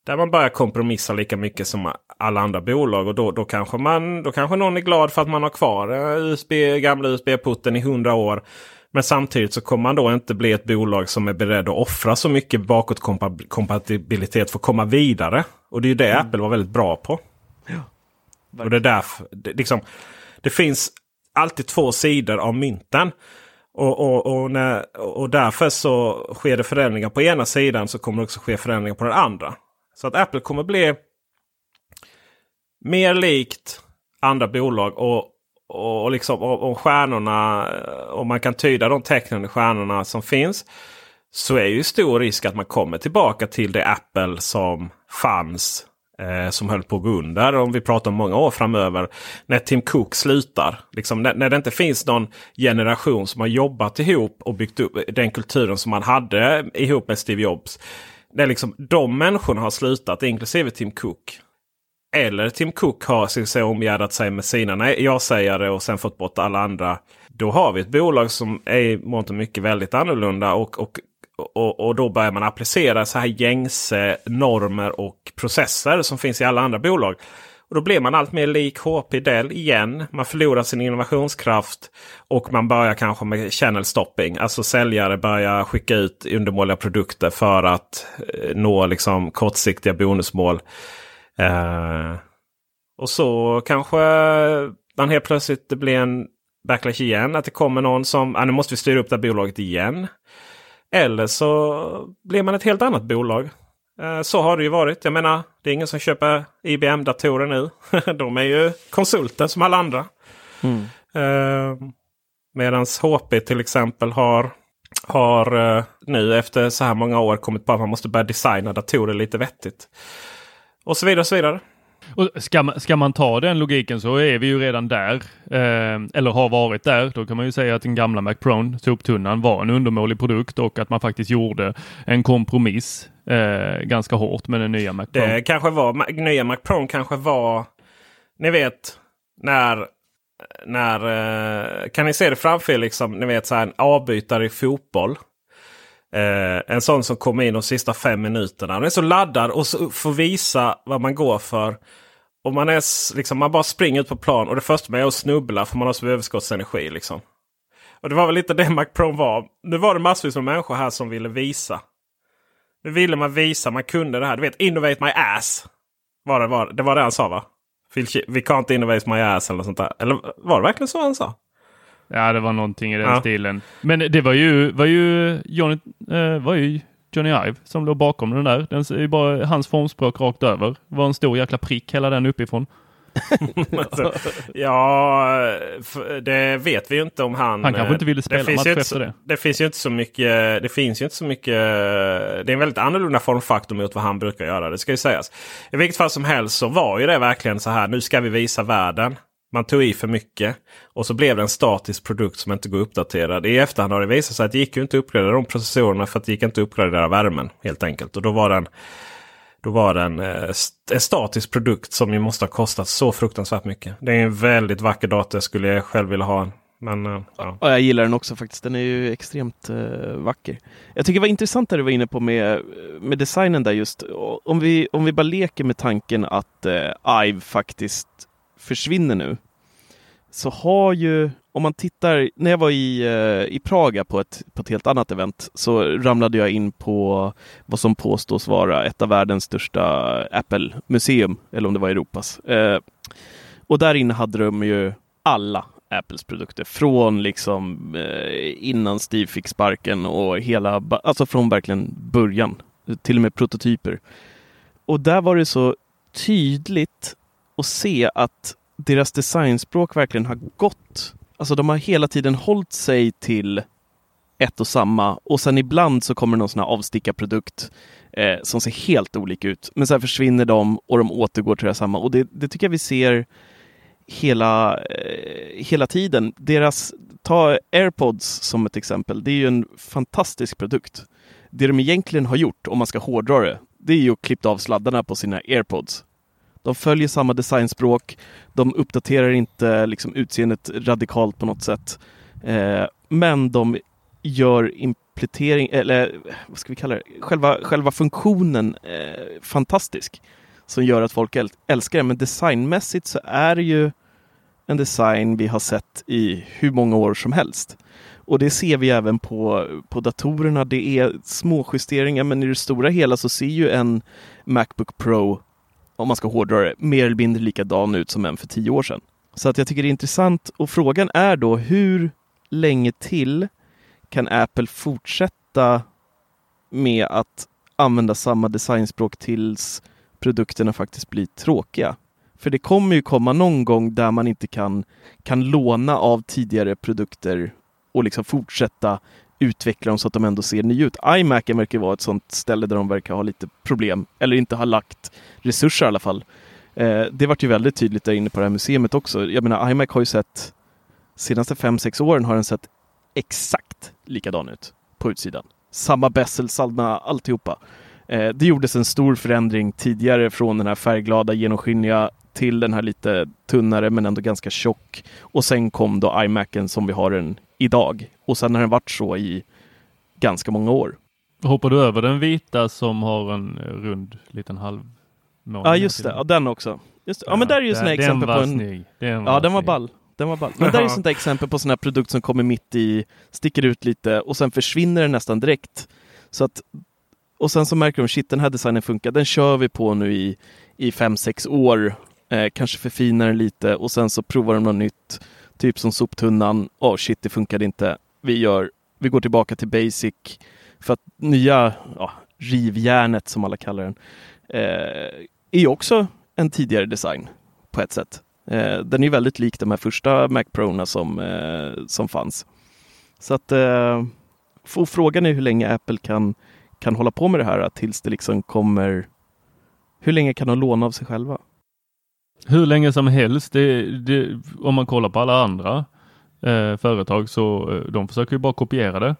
där man börjar kompromissa lika mycket som alla andra bolag. Och då, då, kanske man, då kanske någon är glad för att man har kvar USB, gamla USB-putten i hundra år. Men samtidigt så kommer man då inte bli ett bolag som är beredd att offra så mycket bakåtkompatibilitet för att komma vidare. Och det är ju det mm. Apple var väldigt bra på. Ja, och det är därför, det, liksom, det finns alltid två sidor av mynten. Och, och, och, när, och därför så sker det förändringar på ena sidan så kommer det också ske förändringar på den andra. Så att Apple kommer bli mer likt andra bolag. Och, och, liksom, om stjärnorna, eh, om man kan tyda de tecknen i stjärnorna som finns. Så är ju stor risk att man kommer tillbaka till det Apple som fanns. Eh, som höll på att gå under om vi pratar om många år framöver. När Tim Cook slutar. Liksom, när, när det inte finns någon generation som har jobbat ihop och byggt upp den kulturen som man hade ihop med Steve Jobs det är liksom de människorna har slutat, inklusive Tim Cook. Eller Tim Cook har så att säga, omgärdat sig med sina ja-sägare och sen fått bort alla andra. Då har vi ett bolag som är i mångt och mycket väldigt annorlunda. Och, och, och, och då börjar man applicera så här gängse normer och processer som finns i alla andra bolag. Och Då blir man allt mer lik HP Dell igen. Man förlorar sin innovationskraft och man börjar kanske med channel stopping. Alltså säljare börjar skicka ut undermåliga produkter för att eh, nå liksom kortsiktiga bonusmål. Eh, och så kanske man helt plötsligt det blir en backlash igen. Att det kommer någon som ah, nu måste vi styra upp det här bolaget igen. Eller så blir man ett helt annat bolag. Eh, så har det ju varit. Jag menar, det är ingen som köper IBM-datorer nu. De är ju konsulter som alla andra. Mm. Uh, Medan HP till exempel har, har uh, nu efter så här många år kommit på att man måste börja designa datorer lite vettigt. Och så vidare och så vidare. Och ska, man, ska man ta den logiken så är vi ju redan där, eh, eller har varit där. Då kan man ju säga att den gamla MacProne, soptunnan, var en undermålig produkt och att man faktiskt gjorde en kompromiss eh, ganska hårt med den nya MacProne. Det kanske var, nya MacProne kanske var, ni vet, när när, eh, kan ni se det framför er, liksom, ni vet så här, en avbytare i fotboll. Eh, en sån som kommer in de sista fem minuterna. Den är så laddad och så får visa vad man går för. Och man, är, liksom, man bara springer ut på plan och det första man gör är att snubbla för man har så överskottsenergi. Liksom. Och det var väl lite det Mac Pro var. Nu var det massvis med människor här som ville visa. Nu ville man visa, man kunde det här. Du vet, innovate my ass. Var det, var, det var det han sa va? We can't innovate my ass eller sånt där. Eller var det verkligen så han sa? Ja, det var någonting i den ja. stilen. Men det var ju, var ju, Johnny, eh, var ju Johnny Ive som låg bakom den där. Den är bara hans formspråk rakt över. Det var en stor jäkla prick hela den uppifrån. alltså, ja, det vet vi ju inte om han... Han kanske inte ville spela match efter så, det. Det finns ju inte så mycket. Det finns ju inte så mycket. Det är en väldigt annorlunda formfaktor mot vad han brukar göra. Det ska ju sägas. I vilket fall som helst så var ju det verkligen så här. Nu ska vi visa världen. Man tog i för mycket och så blev det en statisk produkt som inte går uppdaterad. I efterhand har det visat sig att det gick ju inte att uppgradera de processorerna för att det gick inte att uppgradera värmen helt enkelt. Och då var den, då var den eh, en statisk produkt som ju måste ha kostat så fruktansvärt mycket. Det är en väldigt vacker dator. Skulle jag själv vilja ha en. Men, eh, ja. ja. jag gillar den också faktiskt. Den är ju extremt eh, vacker. Jag tycker det var intressant det du var inne på med, med designen där just. Om vi, om vi bara leker med tanken att eh, IVE faktiskt försvinner nu så har ju, om man tittar, när jag var i, eh, i Praga på ett, på ett helt annat event så ramlade jag in på vad som påstås vara ett av världens största Apple-museum, eller om det var Europas. Eh, och där inne hade de ju alla Apples produkter från liksom eh, innan Steve fick sparken och hela, alltså från verkligen början, till och med prototyper. Och där var det så tydligt och se att deras designspråk verkligen har gått. Alltså de har hela tiden hållit sig till ett och samma och sen ibland så kommer någon sån här avstickarprodukt eh, som ser helt olika ut. Men sen försvinner de och de återgår till det samma och det, det tycker jag vi ser hela, eh, hela tiden. Deras, ta AirPods som ett exempel. Det är ju en fantastisk produkt. Det de egentligen har gjort, om man ska hårdra det, det är ju att klippa av sladdarna på sina AirPods. De följer samma designspråk. De uppdaterar inte liksom, utseendet radikalt på något sätt. Eh, men de gör implementering, eller vad ska vi kalla det, själva, själva funktionen eh, fantastisk. Som gör att folk älskar det. Men designmässigt så är det ju en design vi har sett i hur många år som helst. Och det ser vi även på, på datorerna. Det är små justeringar men i det stora hela så ser ju en Macbook Pro, om man ska hårdra det, mer eller mindre likadan ut som en för tio år sedan. Så att jag tycker det är intressant och frågan är då hur länge till kan Apple fortsätta med att använda samma designspråk tills produkterna faktiskt blir tråkiga? För det kommer ju komma någon gång där man inte kan, kan låna av tidigare produkter och liksom fortsätta utveckla dem så att de ändå ser nya ut. iMacen verkar vara ett sånt ställe där de verkar ha lite problem, eller inte har lagt resurser i alla fall. Eh, det vart ju väldigt tydligt där inne på det här museet också. Jag menar, iMac har ju sett, senaste fem sex åren har den sett exakt likadan ut på utsidan. Samma bezel, samma alltihopa. Eh, det gjordes en stor förändring tidigare från den här färgglada, genomskinliga till den här lite tunnare men ändå ganska tjock. Och sen kom då iMacen som vi har den idag. Och sen har den varit så i ganska många år. Hoppar du över den vita som har en rund liten halv Ja just det, ja, den också. Just, ja, ja, men där är ju sådana exempel på en... Snygg. Den ja den var ball. Den var ball. Men där är sånt exempel på sån här produkt som kommer mitt i, sticker ut lite och sen försvinner den nästan direkt. Så att, och sen så märker de, shit den här designen funkar, den kör vi på nu i, i fem, sex år eh, kanske förfinar den lite och sen så provar de något nytt. Typ som soptunnan. Åh oh, shit, det funkade inte. Vi, gör, vi går tillbaka till basic. För att nya ja, rivjärnet som alla kallar den eh, är också en tidigare design på ett sätt. Eh, den är väldigt lik de här första Mac Prona som, eh, som fanns. Så att eh, frågan är hur länge Apple kan, kan hålla på med det här tills det liksom kommer hur länge kan de låna av sig själva? Hur länge som helst. Det, det, om man kollar på alla andra eh, företag så eh, de försöker ju bara kopiera det.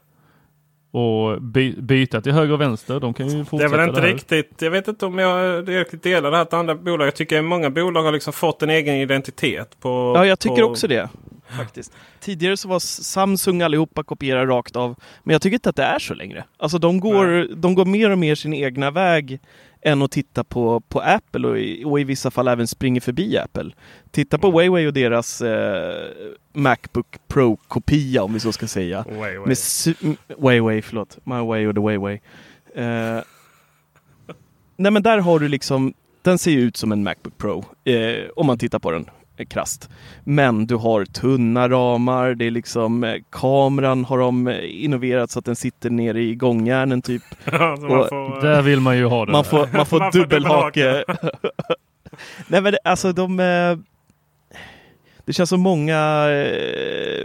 Och by, byta till höger och vänster. De kan ju fortsätta Det är väl inte riktigt. Jag vet inte om jag riktigt delar det här till andra bolag. Jag tycker många bolag har liksom fått en egen identitet. På, ja, jag tycker på... också det. Faktiskt. Tidigare så var Samsung allihopa kopierade rakt av. Men jag tycker inte att det är så längre. Alltså de går, de går mer och mer sin egna väg än att titta på, på Apple och i, och i vissa fall även springer förbi Apple. Titta på mm. Huawei och deras eh, Macbook Pro-kopia om vi så ska säga. Huawei. Med Huawei, förlåt. My Way och the Huawei. Eh, nej men där har du liksom, den ser ju ut som en Macbook Pro eh, om man tittar på den krast. Men du har tunna ramar, det är liksom eh, kameran har de eh, innoverat så att den sitter nere i gångjärnen typ. får, där vill man ju ha det. Man får, man får dubbelhake. Nej men alltså de eh, det känns som många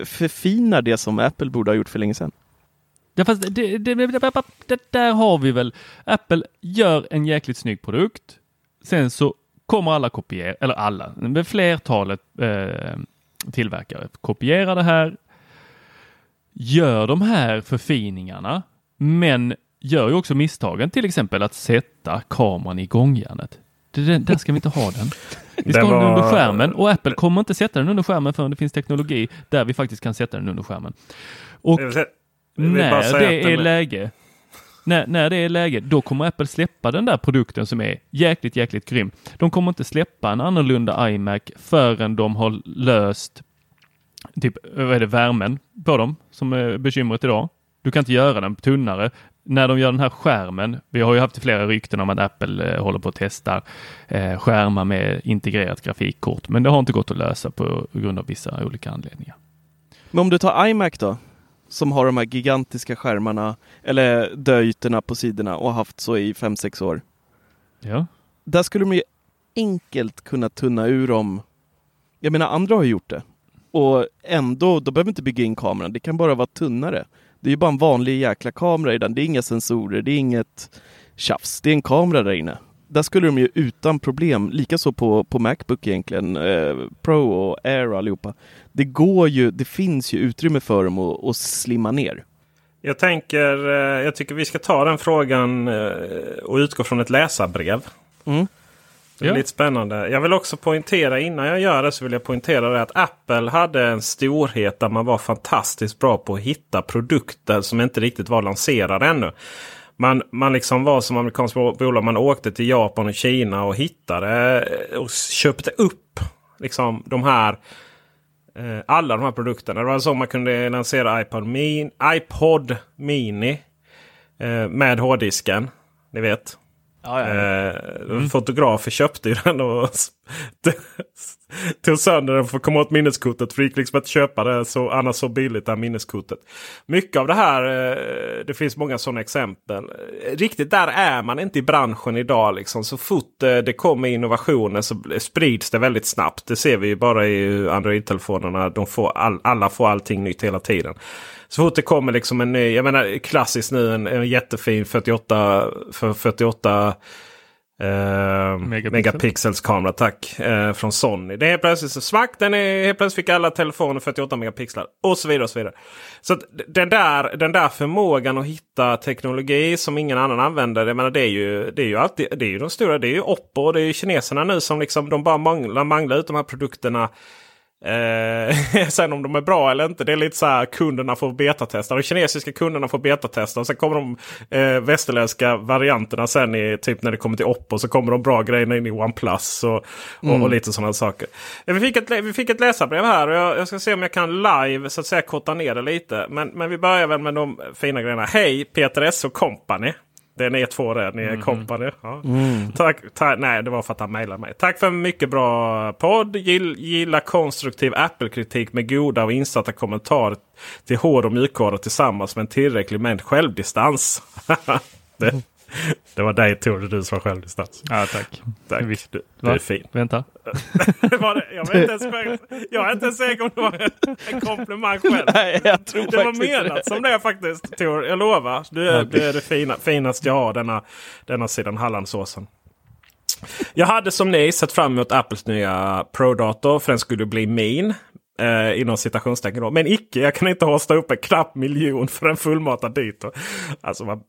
förfinar det som Apple borde ha gjort för länge sedan. Ja, fast det, det, det, det, där har vi väl. Apple gör en jäkligt snygg produkt. Sen så kommer alla kopiera, eller alla, men flertalet eh, tillverkare kopierar det här, gör de här förfiningarna, men gör ju också misstagen, till exempel att sätta kameran i gångjärnet. Där ska vi inte ha den. Vi ska ha den under skärmen och Apple kommer inte sätta den under skärmen förrän det finns teknologi där vi faktiskt kan sätta den under skärmen. Och när det är läge när, när det är läge, då kommer Apple släppa den där produkten som är jäkligt, jäkligt grym. De kommer inte släppa en annorlunda iMac förrän de har löst typ, vad är det, värmen på dem som är bekymret idag. Du kan inte göra den tunnare. När de gör den här skärmen, vi har ju haft flera rykten om att Apple eh, håller på att testa eh, skärmar med integrerat grafikkort, men det har inte gått att lösa på grund av vissa olika anledningar. Men om du tar iMac då? Som har de här gigantiska skärmarna eller döytorna på sidorna och har haft så i 5-6 år. Ja. Där skulle de ju enkelt kunna tunna ur dem. Jag menar andra har gjort det. Och ändå, de behöver inte bygga in kameran. Det kan bara vara tunnare. Det är ju bara en vanlig jäkla kamera i den. Det är inga sensorer, det är inget tjafs. Det är en kamera där inne. Där skulle de ju utan problem, likaså på, på Macbook egentligen, eh, Pro och Air och allihopa. Det går ju, det finns ju utrymme för dem att, att slimma ner. Jag tänker, eh, jag tycker vi ska ta den frågan eh, och utgå från ett läsarbrev. Mm. Det är Ja. lite spännande. Jag vill också poängtera innan jag gör det så vill jag poängtera det att Apple hade en storhet där man var fantastiskt bra på att hitta produkter som inte riktigt var lanserade ännu. Man, man liksom var som amerikanskt bolag. Man åkte till Japan och Kina och hittade eh, och köpte upp liksom de här eh, alla de här produkterna. Det var så man kunde lansera iPod, Min, iPod Mini eh, med hårddisken. Ni vet. Eh, Fotografer köpte ju den och tog sönder den för att komma åt minneskortet. För det gick liksom att köpa det så, annars så billigt det här minneskortet. Mycket av det här, eh, det finns många sådana exempel. Riktigt där är man inte i branschen idag. Liksom. Så fort eh, det kommer innovationer så sprids det väldigt snabbt. Det ser vi ju bara i Android-telefonerna. De får all, alla får allting nytt hela tiden. Så fort det kommer liksom en ny, jag menar klassiskt nu en, en jättefin 48 för 48 eh, Megapixel. megapixels kamera tack. Eh, från Sony. Det är helt plötsligt så smack. Den är, helt plötsligt fick alla telefoner 48 megapixlar. Och så vidare. och så vidare. Så den, där, den där förmågan att hitta teknologi som ingen annan använder. Jag menar, det är ju, det är ju alltid det är ju de stora. Det är ju Oppo och det är ju kineserna nu som liksom de bara manglar, manglar ut de här produkterna. Eh, sen om de är bra eller inte, det är lite så här kunderna får betatesta. De kinesiska kunderna får betatesta och sen kommer de eh, västerländska varianterna sen i typ när det kommer till Oppo. Så kommer de bra grejerna in i OnePlus och, och, och lite sådana saker. Eh, vi, fick ett, vi fick ett läsarbrev här och jag, jag ska se om jag kan live så att säga korta ner det lite. Men, men vi börjar väl med de fina grejerna. Hej Peter S och Company. Det är två där, ni är company. Ja. Tack, ta, nej, det var för att han mejlade mig. Tack för en mycket bra podd. Gill, gilla konstruktiv Apple-kritik med goda och insatta kommentarer till hård och mjukvara tillsammans med en tillräcklig mängd självdistans. det, det var dig Tor, det är du som har självdistans. Ja, tack. Tack. Visst. Du, du är fin. Vänta. Var det, jag, vet inte ens, själv- jag är inte ens säker om det var en komplimang själv. Nej, jag tror Det var menat som det faktiskt Tor. Jag lovar. Du är, du är det fina, finaste jag har denna, denna sidan Hallandsåsen. Jag hade som ni sett fram emot Apples nya Pro-dator. För den skulle bli min. Eh, inom citationstecken. Men icke. Jag kan inte hosta upp en knapp miljon för en fullmatad dator. Alltså man,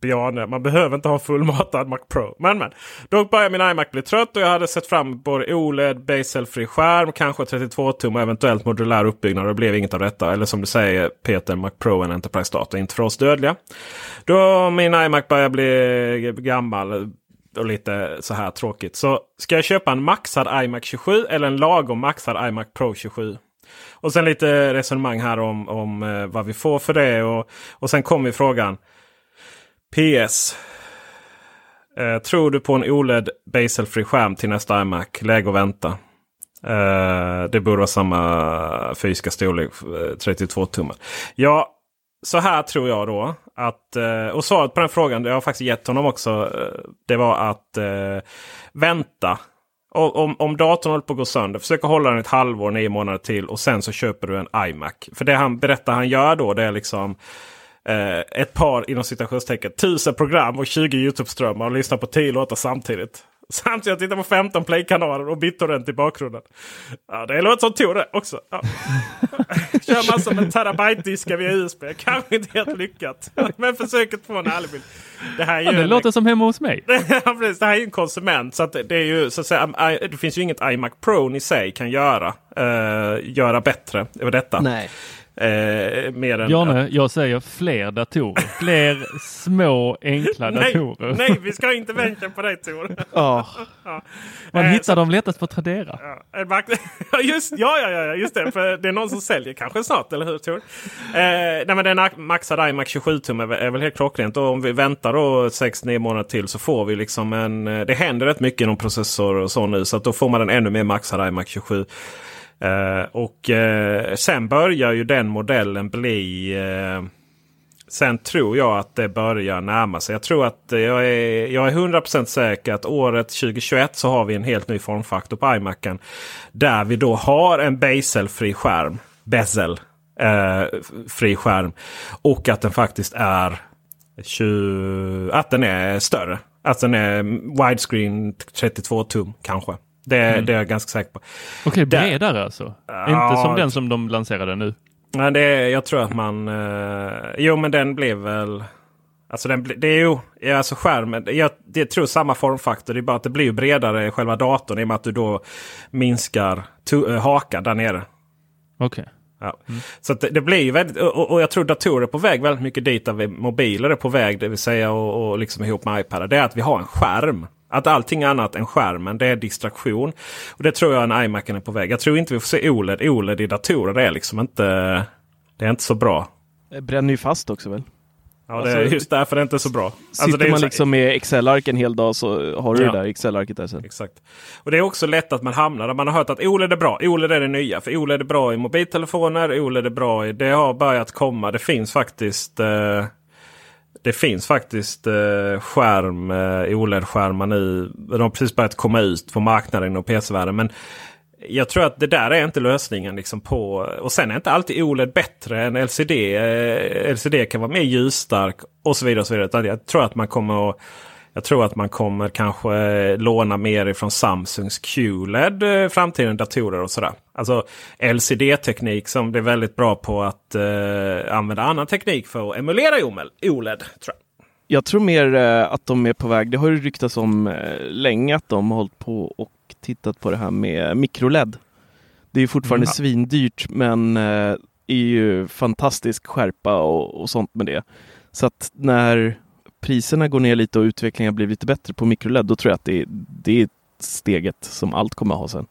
Bjarne, man behöver inte ha en fullmatad Mac Pro. Men men. Dock börjar min iMac bli trött och jag hade sett fram emot både OLED, bezelfri skärm, kanske 32 tum och eventuellt modulär uppbyggnad. Det blev inget av detta. Eller som du säger Peter, Mac Pro en Enterprise-dator. Inte för oss dödliga. Då min iMac börjar bli gammal och lite så här tråkigt. Så ska jag köpa en maxad iMac 27 eller en lagom maxad iMac Pro 27? Och sen lite resonemang här om, om eh, vad vi får för det. Och, och sen kommer frågan. PS. Eh, tror du på en OLED Baselfri skärm till nästa iMac? Läge och vänta. Eh, det borde vara samma fysiska storlek, eh, 32 tummar. Ja, så här tror jag då. Att, eh, och svaret på den frågan, det har jag faktiskt gett honom också. Eh, det var att eh, vänta. Och, om, om datorn håller på att gå sönder, försök hålla den ett halvår, nio månader till och sen så köper du en iMac. För det han berättar han gör då det är liksom eh, ett par inom citationstecken tusen program och 20 YouTube-strömmar och lyssnar på 10 låtar samtidigt. Samtidigt tittar på 15 play-kanaler och BitTorrent i bakgrunden. Ja, det låter som Tor det också. Ja. Kör massor med terabyte-diskar via USB. Kanske inte helt lyckat. Men försöket få en ärlig bild. Det här är ju Ja, det en- låter som hemma hos mig. Ja, precis. Det här är ju en konsument. Så att det är ju så att säga. I- Det finns ju inget iMac Pro i sig kan göra. eh, göra bättre över detta. Nej. Eh, mer än, Bjarne, jag säger fler datorer. Fler små enkla datorer. nej, nej, vi ska inte vänka på dig Tor. Ja, Man Eh, hittar dem lättast på Tradera. Ja, ja, just, ja, ja, ja, just det. För det är någon som säljer kanske snart, eller hur Tor? Eh, nej, men den maxade iMac 27 tum är, väl- är väl helt klockrent. Och om vi väntar då 6-9 månader till så får vi liksom en... eh, Det händer rätt mycket inom processor och så nu. Så att då får man en ännu mer maxad iMac 27. Eh, och eh, sen börjar ju den modellen bli... Eh, Sen tror jag att det börjar närma sig. Jag tror att jag är, jag är 100% säker att året 2021 så har vi en helt ny formfaktor på iMacen. Där vi då har en bezelfri skärm. Bezel. Eh, fri skärm. Och att den faktiskt är 20, att den är större. Att den är widescreen 32 tum kanske. Det, det är jag ganska säker på. Okej, Där. bredare alltså? Ja, Inte som den som de lanserade nu? Nej, det jag tror att man... Eh, jo, men den blev väl... Alltså den, det är ju ja, alltså skärmen. Jag, det tror samma formfaktor. Det är bara att det blir bredare i själva datorn i och med att du då minskar to, eh, hakan där nere. Okej. Ja. Så att det, det blir ju väldigt, och, och jag tror datorer är på väg väldigt mycket dit där vi, mobiler är på väg. Det vill säga och, och liksom ihop med iPad. Det är att vi har en skärm. Att allting annat än skärmen det är distraktion. Och Det tror jag en iMac är på väg. Jag tror inte vi får se OLED. OLED i datorer det är liksom inte, det är inte så bra. det bränner ju fast också väl. Ja, det är Alltså, just därför det är inte så bra. Alltså, Sitter är man så- liksom med Excel-ark en hel dag så har du Ja. det där Excel-arket där sen. Exakt. Och det är också lätt att man hamnar där man har hört att OLED är bra. OLED är det nya. För OLED är bra i mobiltelefoner. OLED är bra i... Det har börjat komma. Det finns faktiskt... Eh, det finns faktiskt eh, skärm, eh, OLED-skärmar nu. De har precis börjat komma ut på marknaden och PC-världen. Men jag tror att det där är inte lösningen. Liksom på, och sen är inte alltid OLED bättre än LCD. Eh, LCD kan vara mer ljusstark och så vidare. Och så vidare. Jag tror att man kommer att jag tror att man kommer kanske låna mer ifrån Samsungs QLED eh, framtiden datorer och sådär. Alltså LCD-teknik som blir väldigt bra på att eh, använda annan teknik för att emulera OLED. Tror jag. Jag tror mer eh, att de är på väg. Det har ju ryktats om eh, länge att de har hållit på och tittat på det här med mikroled. Det är fortfarande Mm. svindyrt men eh, är ju fantastisk skärpa och, och sånt med det. Så att när priserna går ner lite och utvecklingen blir lite bättre på mikroled då tror jag att det, det är steget som allt kommer att ha sen.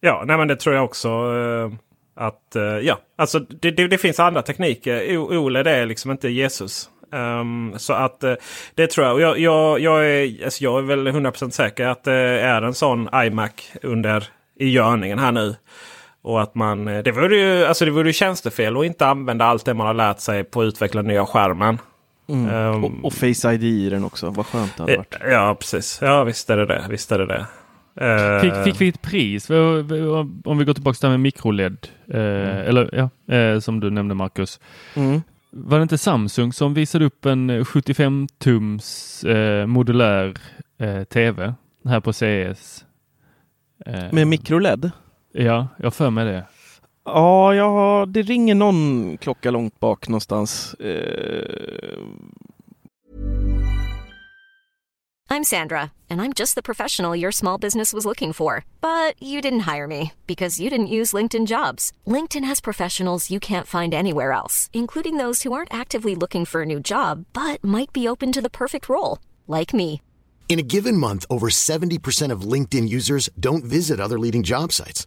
Ja, nej, men det tror jag också. eh, att eh, ja, alltså det, det, det finns andra tekniker. OLED är liksom inte Jesus. Um, så att eh, det tror jag. Och jag, jag, jag, är, alltså jag är väl 100% säker att det är en sån iMac under i görningen här nu. Och att man, eh, det vore ju, alltså det vore ju tjänstefel att inte använda allt det man har lärt sig på att utveckla nya skärmen. Ehm, Och, och Face ID i den också, vad skönt det hade varit. eh, ja, precis. Ja, visst är det det. Visst är det det. Eh, Fick, fick vi ett pris? Om vi går tillbaka till det här med mikroled. Eh, Eller ja, eh, som du nämnde Marcus. Mm. Var det inte Samsung som visade upp en 75-tums eh, modulär eh, TV här på CES? Med mikroled? Ja, jag för mig det. Ja, ja, det ringer någon klocka långt bak någonstans. Eh, I'm Sandra, and I'm just the professional your small business was looking for. But you didn't hire me because you didn't use LinkedIn jobs. LinkedIn has professionals you can't find anywhere else, including those who aren't actively looking for a new job but might be open to the perfect role, like me. In a given month, over 70% of LinkedIn users don't visit other leading job sites.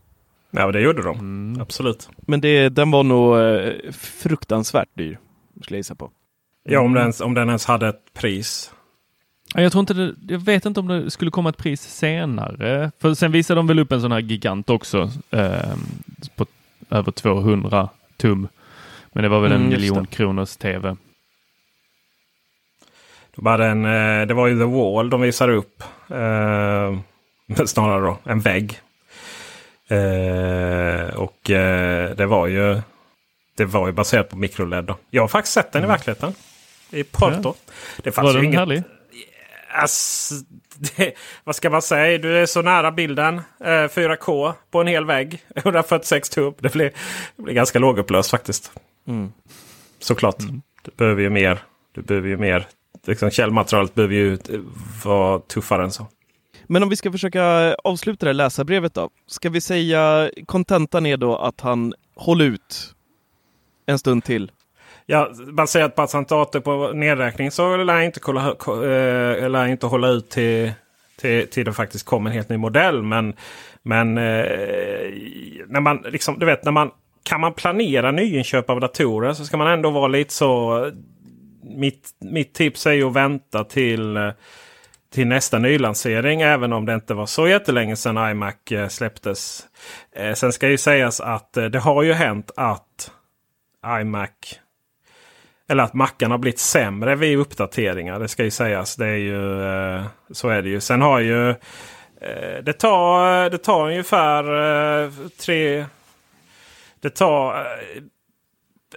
Ja, det gjorde de. Absolut. Men det, den var nog eh, fruktansvärt dyr, skulle jag gissa på. Ja, om den, ens- om den ens hade ett pris. Ja, Jag tror inte det, jag vet inte om det skulle komma ett pris senare. För sen visade de väl upp en sån här gigant också eh, på över 200 tum. Men det var väl en Mm, just miljon det. kronors tv. Det var, en, eh, det var ju The Wall de visade upp. Eh, snarare då, en vägg. Eh, och eh, det var ju det var ju baserat på mikroled. Jag har faktiskt sett den i verkligheten. I Porto. Det fanns Var ju den inget... härlig? Ass, det, vad ska man säga? Du är så nära bilden. Eh, 4K på en hel vägg. 146 tum. Det blir, det blir ganska lågupplöst faktiskt. Såklart. Du behöver ju mer. Du behöver ju mer. Liksom, källmaterialet behöver ju vara tuffare än så. Men om vi ska försöka avsluta det här läsarbrevet då. Ska vi säga kontentan är då att han håller ut en stund till. Ja, baserat på att han tar på nedräkning så lär jag inte, kolla, eh, lär inte hålla ut till, till, till det faktiskt kommer en helt ny modell. Men, men eh, när man liksom, du vet, när man kan man planera nyinköp av datorer så ska man ändå vara lite så. Mitt, mitt tips är ju att vänta till, till nästa nylansering. Även om det inte var så jättelänge sedan iMac eh, släpptes. Eh, sen ska ju sägas att eh, det har ju hänt att iMac eller att mackarna har blivit sämre vid uppdateringar. Det ska ju sägas. Det är ju, så är det ju. Sen har ju det tar, det tar ungefär tre... Det tar...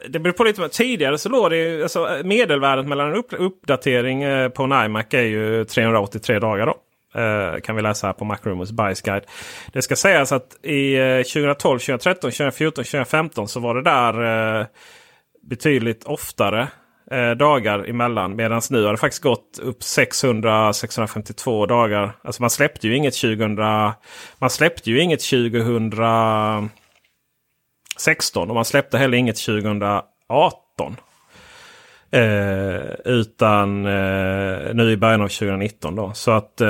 Det beror på lite. Tidigare så låg det ju, alltså, medelvärdet mellan en upp, uppdatering eh, på en iMac är ju 383 dagar. Då. Eh, kan vi läsa här på Macrumors Bias Guide. Det ska sägas att i 2012, 2013, 2014, 2015 så var det där eh, betydligt oftare dagar emellan. Medan nu har det faktiskt gått upp 600-652 dagar. Alltså man släppte ju inget 2000. Man släppte ju inget 2016 och man släppte heller inget 2018. Eh, utan eh, nu i början av 2019 då. Så att eh,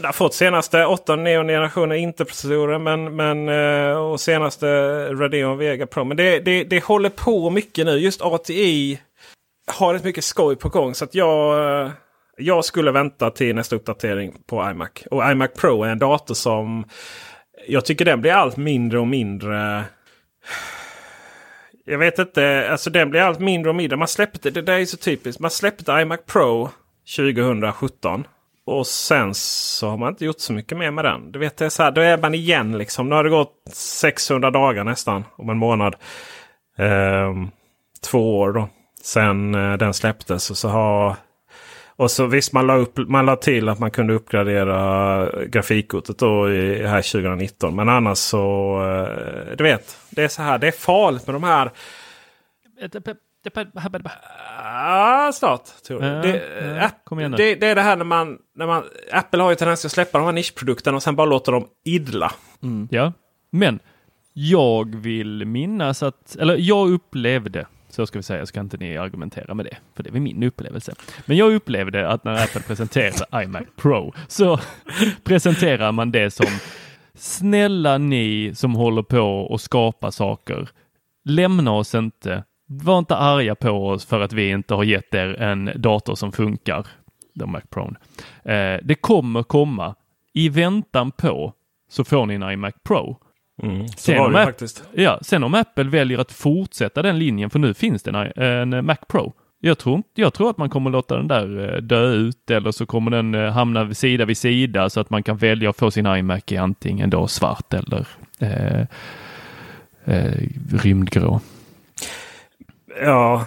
det har fått senaste 8 generationer inte processorer men, men eh, och senaste Radeon Vega Pro. Men det, det, det håller på mycket nu. Just ATI har ett mycket skoj på gång. Så att jag, eh, jag skulle vänta till nästa uppdatering på iMac. Och iMac Pro är en dator som jag tycker den blir allt mindre och mindre. Jag vet inte, alltså den blir allt mindre och mindre. Man släppte, det där är så typiskt. Man släppte iMac Pro 2017. Och sen så har man inte gjort så mycket mer med den. Du vet, det är så här, då är man igen liksom. Nu har det gått 600 dagar nästan om en månad. Ehm, två år då. Sen eh, den släpptes. Och så har och så visst, man la, upp, man la till att man kunde uppgradera grafikkortet då i, här 2019. Men annars så, eh, du vet, det är så här. Det är farligt med de här. Ah, snart. Tror jag. Ja, det, ja, kom igen nu. det, det är det här när man, när man... Apple har ju tendens att släppa de här nischprodukterna och sen bara låter dem idla. Ja, men jag vill minnas att, eller jag upplevde, så ska vi säga, ska inte ni argumentera med det, för det är min upplevelse. Men jag upplevde att när Apple presenterade iMac Pro så presenterar man det som snälla ni som håller på och skapar saker, lämna oss inte. Var inte arga på oss för att vi inte har gett er en dator som funkar, The Mac Pro. Eh, det kommer komma. I väntan på så får ni en iMac Pro. Mm, så Sen var det faktiskt. ja, sen om Apple väljer att fortsätta den linjen, för nu finns det en, i- en Mac Pro, Jag tror, jag tror att man kommer låta den där eh, dö ut eller så kommer den eh, hamna sida vid sida så att man kan välja att få sin iMac i antingen då svart eller eh, eh, rymdgrå. Ja,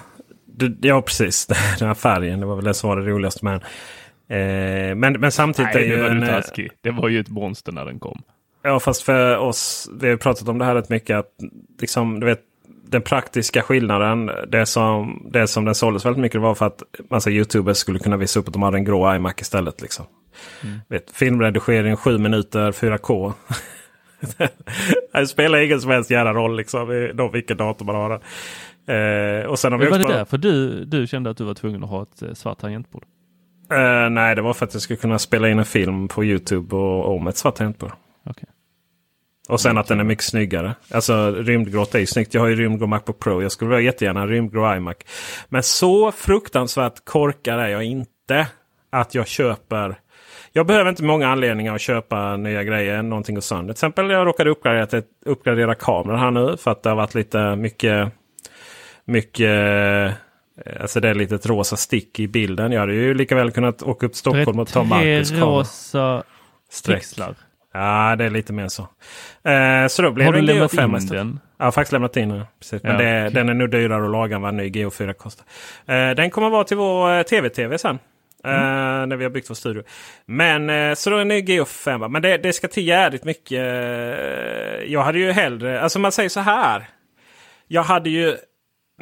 ja precis. Den här färgen, det var väl det som var det roligaste med den. Eh, men, men samtidigt Nej, det var en, eh. Det var ju ett monster när den kom. Ja, fast för oss, vi har pratat om det här rätt mycket. Att liksom, du vet, den praktiska skillnaden, det som, det som den såldes väldigt mycket var för att massa YouTubers skulle kunna visa upp att de hade en grå iMac istället. Liksom. Vet, filmredigering 7 minuter 4K. det spelar ingen som helst jävla roll liksom, då, vilken dator man har. Eh, och sen har vi var det bara- därför du, du kände att du var tvungen att ha ett eh, svart tangentbord? Eh, nej, det var för att jag skulle kunna spela in en film på YouTube och om ett svart tangentbord. Okej. Och sen att den är mycket snyggare. Alltså rymdgrått är ju snyggt. Jag har ju rymdgrå Macbook Pro. Jag skulle jättegärna ha rymdgrå iMac. Men så fruktansvärt korkad är jag inte att jag köper. Jag behöver inte många anledningar att köpa nya grejer. Någonting går sönder. Till exempel jag råkade uppgradera, uppgradera kameran här nu. För att det har varit lite mycket. Mycket. eh, Alltså det är lite ett rosa stick i bilden. Jag hade ju lika väl kunnat åka upp till Stockholm och ta Marcus Tre kamera. rosa Streck. pixlar. Ja, det är lite mer så. Eh, så då blev Har det du lämnat GH5 in den? Jag har faktiskt lämnat in den. Precis. Men Ja, det, okej. den är nu dyrare att laga än vad en ny GH4 kostar. Eh, den kommer vara till vår eh, tv-tv sen. eh, Mm. När vi har byggt vår studio. Men eh, så då är GH5. va. Men det, det ska till jävligt mycket. eh, Jag hade ju hellre, alltså man säger så här. Jag hade ju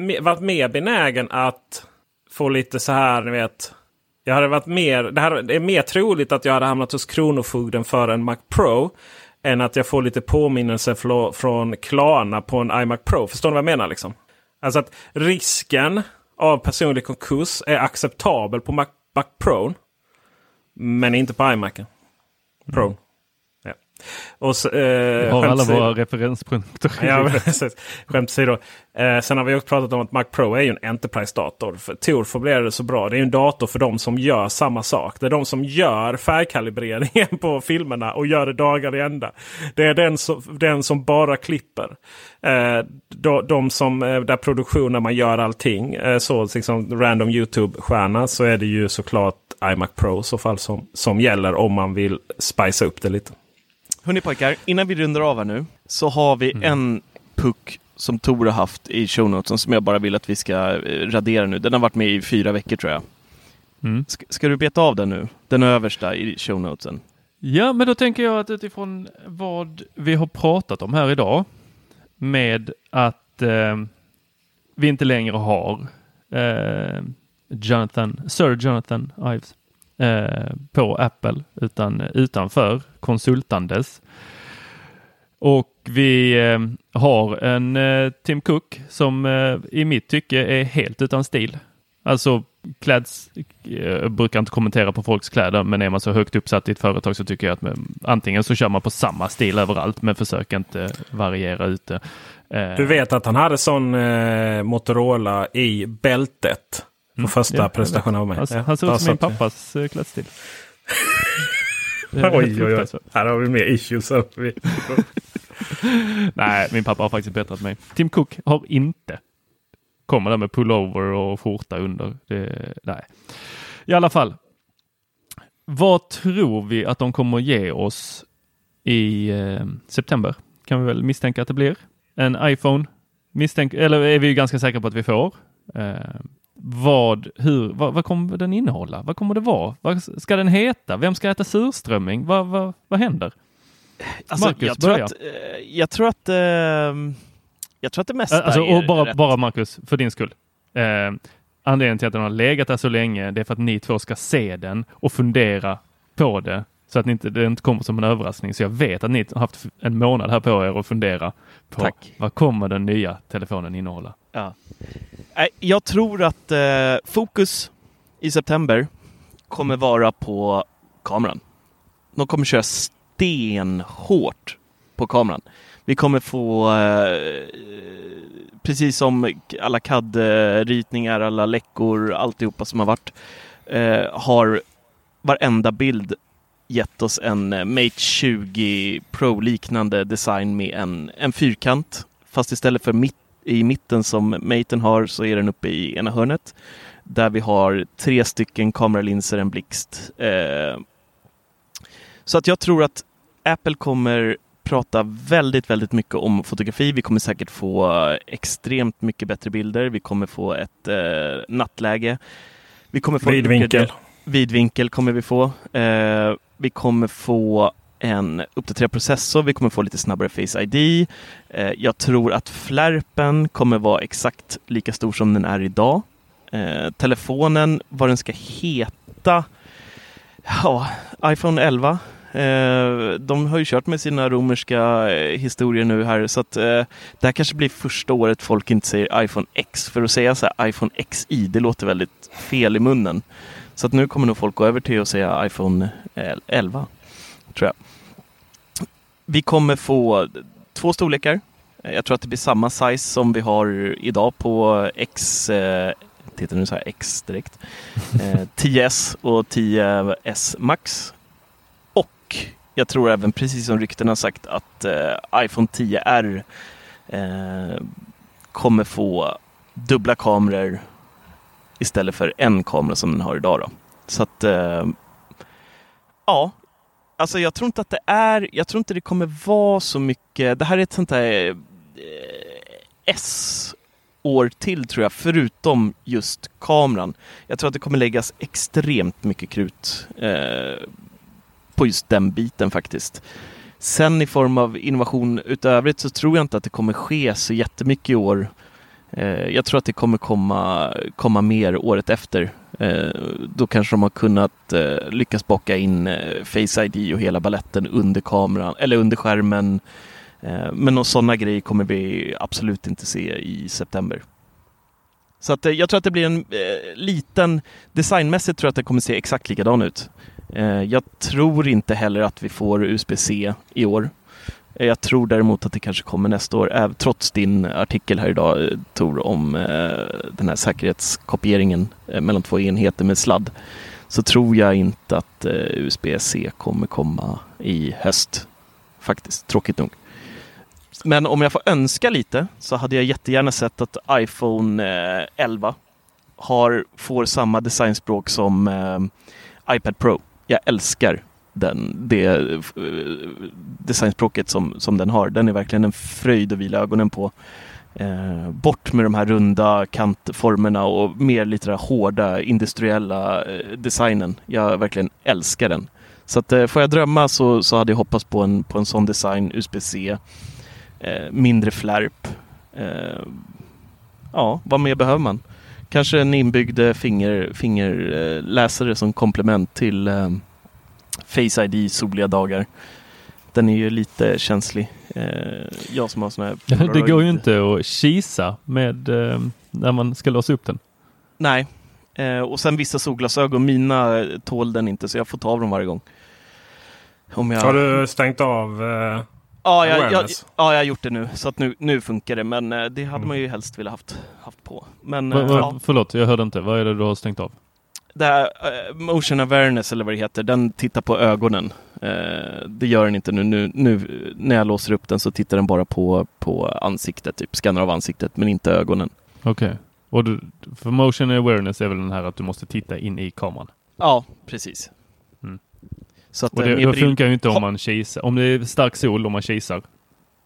me- varit mer benägen att få lite så här, ni vet. Jag hade varit mer, det, här, det är mer troligt att jag hade hamnat hos Kronofogden för en Mac Pro. Än att jag får lite påminnelse från, Klarna på en iMac Pro. Förstår ni vad jag menar? Liksom? Alltså att risken av personlig konkurs är acceptabel på Mac, Mac Pro. Men inte på iMacen. Pro. Mm. Och så, eh, Vi har alla våra referenspunkter. Ja. Skämt åsido. Eh, sen har vi också pratat om att Mac Pro är ju en Enterprise-dator. Tor formulerar det så bra. Det är ju en dator för de som gör samma sak. Det är de som gör färgkalibreringen på filmerna och gör det dagar i ända. Det är den som, den som bara klipper. Eh, de, de som, eh, där produktionen man gör allting. Eh, så liksom random YouTube-stjärna så är det ju såklart iMac Pro i så fall som, som gäller om man vill spicea upp det lite. Hörni pojkar, innan vi rundar av här nu så har vi en puck som Tor har haft i show notesen som jag bara vill att vi ska eh, radera nu. Den har varit med i fyra veckor tror jag. Mm. Ska, ska du beta av den nu? Den översta i show notesen. Ja, men då tänker jag att utifrån vad vi har pratat om här idag med att eh, vi inte längre har eh, Jonathan, Sir Jonathan Ives eh, på Apple utan utanför konsultandes. Och vi eh, har en eh, Tim Cook som eh, i mitt tycke är helt utan stil. Alltså kläds, jag brukar inte kommentera på folks kläder, men är man så högt uppsatt i ett företag så tycker jag att med, antingen så kör man på samma stil överallt, men försök inte variera ute. Eh, du vet att han hade sån eh, Motorola i bältet. På första Mm. ja, jag prestationen av mig. Han, Ja, han bara ut som min pappas eh, klädstil. Oj, oj, oj. Här har vi mer issues. Nej, min pappa har faktiskt bättrat mig. Tim Cook har inte. Kommer där med pullover och skjorta under. Det, nej. I alla fall. Vad tror vi att de kommer ge oss i eh, september? Kan vi väl misstänka att det blir. En iPhone. Misstänk, eller är vi ganska säkra på att vi får. Eh, vad, hur, vad, vad kommer den innehålla? Vad kommer det vara? Vad ska den heta? Vem ska äta surströmming? Vad, vad, vad händer? Alltså, Marcus, jag, tror börja. att, eh, jag tror att jag tror att det mesta Alltså, är och bara, rätt. bara Marcus, för din skull. Eh, anledningen till att den har legat där så länge, det är för att ni två ska se den och fundera på det. Så att ni inte, det inte kommer som en överraskning. Så jag vet att ni har haft en månad här på er att fundera på Tack. vad kommer den nya telefonen innehålla? Ja. Jag tror att eh, fokus i september kommer vara på kameran. De kommer köra stenhårt på kameran. Vi kommer få, eh, precis som alla CAD-ritningar, alla läckor, alltihopa som har varit, eh, har varenda bild gett oss en eh, Mate 20 Pro-liknande design med en, en fyrkant. Fast istället för mitt, i mitten som Maten har så är den uppe i ena hörnet. Där vi har tre stycken kameralinser, en blixt. Eh, så att jag tror att Apple kommer prata väldigt, väldigt mycket om fotografi. Vi kommer säkert få extremt mycket bättre bilder. Vi kommer få ett eh, nattläge. Vi kommer få Vidvinkel. Vidvinkel kommer vi få. Eh, vi kommer få en uppdaterad processor, vi kommer få lite snabbare Face ID. Eh, jag tror att flärpen kommer vara exakt lika stor som den är idag. Eh, telefonen, vad den ska heta? Ja, iPhone 11. Eh, de har ju kört med sina romerska eh, historier nu här så att eh, det här kanske blir första året folk inte säger iPhone X. För att säga så här, iPhone XI, det låter väldigt fel i munnen. Så att nu kommer nog folk gå över till att säga iPhone eh, 11, tror jag. Vi kommer få två storlekar. Jag tror att det blir samma size som vi har idag på X, eh, nu så här X direkt, eh, 10S och 10S Max. Och jag tror även, precis som rykten har sagt, att eh, iPhone 10R eh, kommer få dubbla kameror istället för en kamera som den har idag. Då. Så att eh, ja, alltså jag tror inte att det är, jag tror inte det kommer vara så mycket, det här är ett sånt där eh, S-år till tror jag, förutom just kameran. Jag tror att det kommer läggas extremt mycket krut eh, på just den biten faktiskt. Sen i form av innovation utövrigt så tror jag inte att det kommer ske så jättemycket i år. Eh, jag tror att det kommer komma, komma mer året efter. Eh, då kanske de har kunnat eh, lyckas bocka in eh, Face ID och hela balletten under kameran eller under skärmen. Men några sådana grejer kommer vi absolut inte se i september. Så att jag tror att det blir en liten, designmässigt tror jag att det kommer se exakt likadan ut. Jag tror inte heller att vi får USB-C i år. Jag tror däremot att det kanske kommer nästa år, trots din artikel här idag eh, Tor om eh, den här säkerhetskopieringen eh, mellan två enheter med sladd. Så tror jag inte att USB-C kommer komma i höst. Faktiskt, tråkigt nog. Men om jag får önska lite så hade jag jättegärna sett att iPhone 11 har, får samma designspråk som iPad Pro. Jag älskar den, det eh, designspråket som, som den har. Den är verkligen en fröjd att vila ögonen på. Eh, bort med de här runda kantformerna och mer lite den hårda industriella eh, designen. Jag verkligen älskar den. Så att, eh, får jag drömma så, så hade jag hoppats på en, på en sån design, USB-C, eh, mindre flärp. Eh, ja, vad mer behöver man? Kanske en inbyggd finger, fingerläsare som komplement till Face ID soliga dagar. Den är ju lite känslig. Eh, jag som har sån här Det går ju inte att kisa med eh, när man ska låsa upp den. Nej, eh, och sen vissa solglasögon, mina tål den inte så jag får ta av dem varje gång. Om jag... Har du stängt av eh, ja, jag, jag, ja, jag har gjort det nu så att nu, nu funkar det men eh, det hade mm. man ju helst velat haft, haft på. Men, va, va, ja. Förlåt, jag hörde inte. Vad är det du har stängt av? Det här uh, motion awareness eller vad det heter, den tittar på ögonen. Uh, det gör den inte nu. nu. Nu när jag låser upp den så tittar den bara på, på ansiktet, typ skannar av ansiktet, men inte ögonen. Okej. Okay. Och du, för motion awareness är väl den här att du måste titta in i kameran? Ja, precis. Mm. Så att, och det, det funkar ju inte om man kisar. Om det är stark sol och man kisar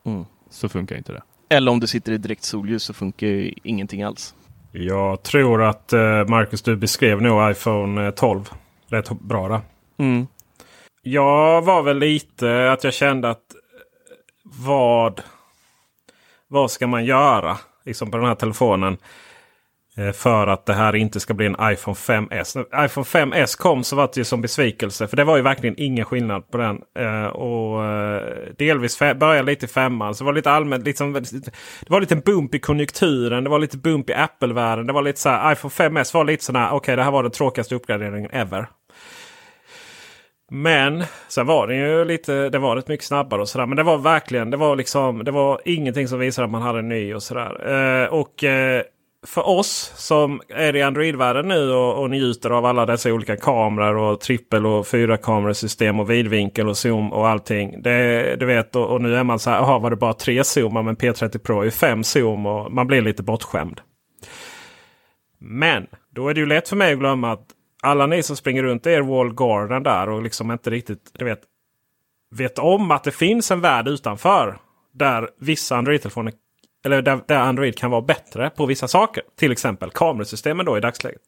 mm. så funkar inte det. Eller om du sitter i direkt solljus så funkar ju ingenting alls. Jag tror att eh, Marcus, du beskrev nog iPhone 12 eh, rätt bra där. Mm. Jag var väl lite att jag kände att eh, vad, vad ska man göra liksom på den här telefonen? Eh, för att det här inte ska bli en iPhone 5S. När iPhone 5S kom så var det ju som besvikelse. För det var ju verkligen ingen skillnad på den. Eh, och eh, delvis började lite i femman. Så var lite allmänt. Liksom, det var lite bump i konjunkturen. Det var lite bump i Apple-världen. Det var lite så här, iPhone 5S var lite sådär. Okej, okay, det här var den tråkigaste uppgraderingen ever. Men sen var den ju lite, det var rätt mycket snabbare och sådär. Men det var verkligen, det var liksom, det var ingenting som visade att man hade en ny och sådär. Eh, och för oss som är i Android-världen nu och, och njuter av alla dessa olika kameror och trippel och fyra kamerasystem och vidvinkel och zoom och allting. Det, du vet, och, och nu är man så här, jaha var det bara tre zoomar men P30 Pro är fem zoom och man blir lite bortskämd. Men då är det ju lätt för mig att glömma att alla ni som springer runt er wall garden där och liksom inte riktigt du vet, vet om att det finns en värld utanför. Där vissa Android-telefoner eller där, där, Android kan vara bättre på vissa saker. Till exempel kamerasystemen då i dagsläget.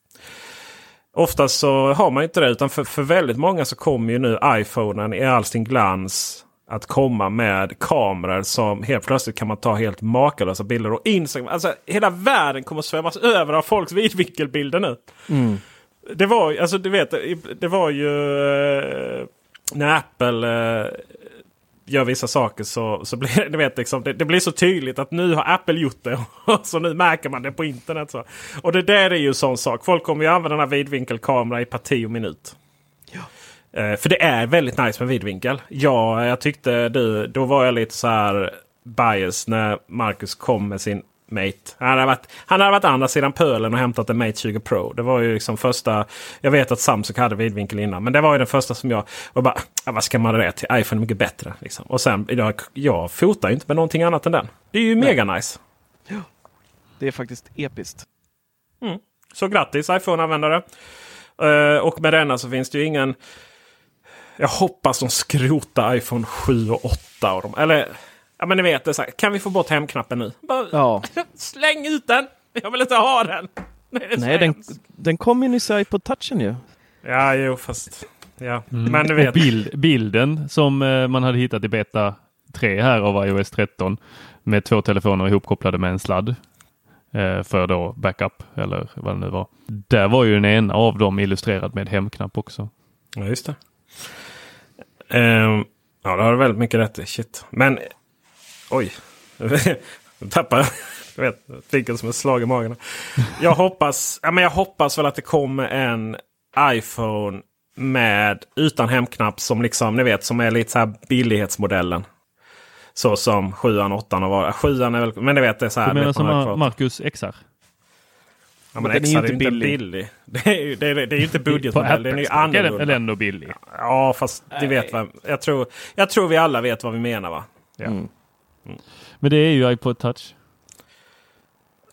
Oftast så har man inte det utan för, för väldigt många så kommer ju nu iPhonen i all sin glans att komma med kameror som helt plötsligt kan man ta helt makalösa bilder. Och Instagram, alltså hela världen kommer svämmas över av folks vidvinkelbilder nu. Mm. Det var alltså du vet, det var ju eh, när Apple eh, gör vissa saker så, så blir det, vet, liksom, det, det, blir så tydligt att nu har Apple gjort det. så nu märker man det på internet. Så. Och det där är ju en sån sak. Folk kommer ju använda den här vidvinkelkamera i parti och minut. Ja. Eh, för det är väldigt nice med vidvinkel. Ja, jag tyckte du, då var jag lite så här bias när Marcus kom med sin Mate. Han hade varit, han hade varit andra sidan pölen och hämtat en Mate 20 Pro. Det var ju liksom första. Jag vet att Samsung hade vidvinkel innan. Men det var ju den första som jag. Och bara, ja, vad ska man ha det till? iPhone är mycket bättre. Liksom. Och sen, jag, jag fotar ju inte med någonting annat än den. Det är ju Nej. mega nice. Ja, det är faktiskt episkt. Mm. Så grattis iPhone-användare. Uh, och med denna så finns det ju ingen. Jag hoppas de skrotar iPhone 7 och 8. Och de, eller Ja men ni vet, det så här, kan vi få bort hemknappen nu? Bara, ja. Släng ut den! Jag vill inte ha den! Nej, Nej den, den kom ju nyss på touchen ju. Ja, jo fast... Ja, mm. men du vet. Bild, bilden som eh, man hade hittat i beta 3 här av iOS 13 med två telefoner ihopkopplade med en sladd eh, för då backup eller vad det nu var. Där var ju den ena av dem illustrerad med hemknapp också. Ja, just det. Um, ja, det har du väldigt mycket rätt i. Shit. Men Oj, jag tappade jag vet, fick som ett slag i magen. Jag hoppas, ja, men jag hoppas väl att det kommer en iPhone med utan hemknapp som liksom ni vet som är lite så här billighetsmodellen. Så som 7 8 och var. 7 är väl, men ni vet det är så här. Du menar som Marcus XR? Ja, men XR är ju inte billig. billig. Det är ju det är, det är inte budgetmodell. Den är ju annorlunda. Är den ändå billig? Ja, fast du vet vad, jag, tror, jag tror vi alla vet vad vi menar va? Ja. Mm. Mm. Men det är ju iPod touch.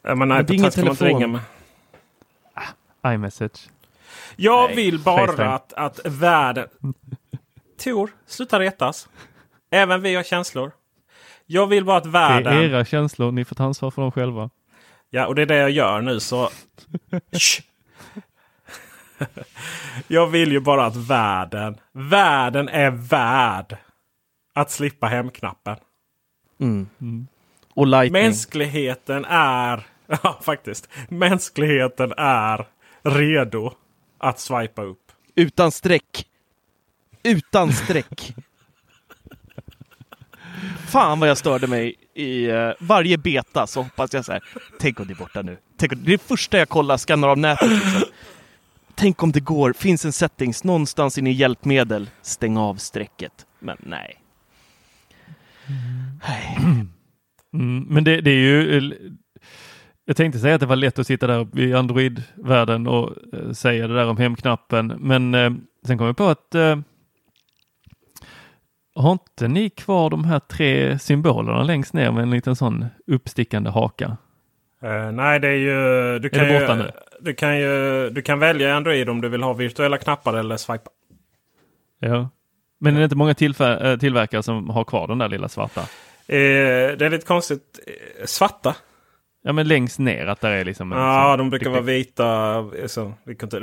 Ja, men iPod touch kan man inte ringa med. Ah, iMessage. Jag Nej. vill bara att, att världen... Tor, sluta retas. Även vi har känslor. Jag vill bara att världen... Det är era känslor. Ni får ta ansvar för dem själva. Ja, och det är det jag gör nu så... jag vill ju bara att världen, världen är värd att slippa hemknappen. Mm. Mm. Och lightning. Mänskligheten är, ja faktiskt, mänskligheten är redo att swipa upp. Utan streck. Utan streck. Fan vad jag störde mig i uh, varje beta så hoppas jag så här. Tänk om det är borta nu. Tänk om, det är det första jag kollar, skannar av nätet. Liksom. Tänk om det går, finns en settings någonstans inne i hjälpmedel. Stäng av strecket. Men nej. Mm, men det, det, är ju jag tänkte säga att det var lätt att sitta där i Android-världen och eh, säga det där om hemknappen. Men eh, sen kom jag på att eh, har inte ni kvar de här tre symbolerna längst ner med en liten sån uppstickande haka? Uh, nej, det är ju... Du kan, är ju, du kan ju du kan välja i Android om du vill ha virtuella knappar eller swipa. Ja. Men är det inte många eh, tillverkare som har kvar den där lilla svarta? Eh, det är lite konstigt. Eh, svarta? Ja men längst ner att där är liksom. Ja de brukar vara vita. Så,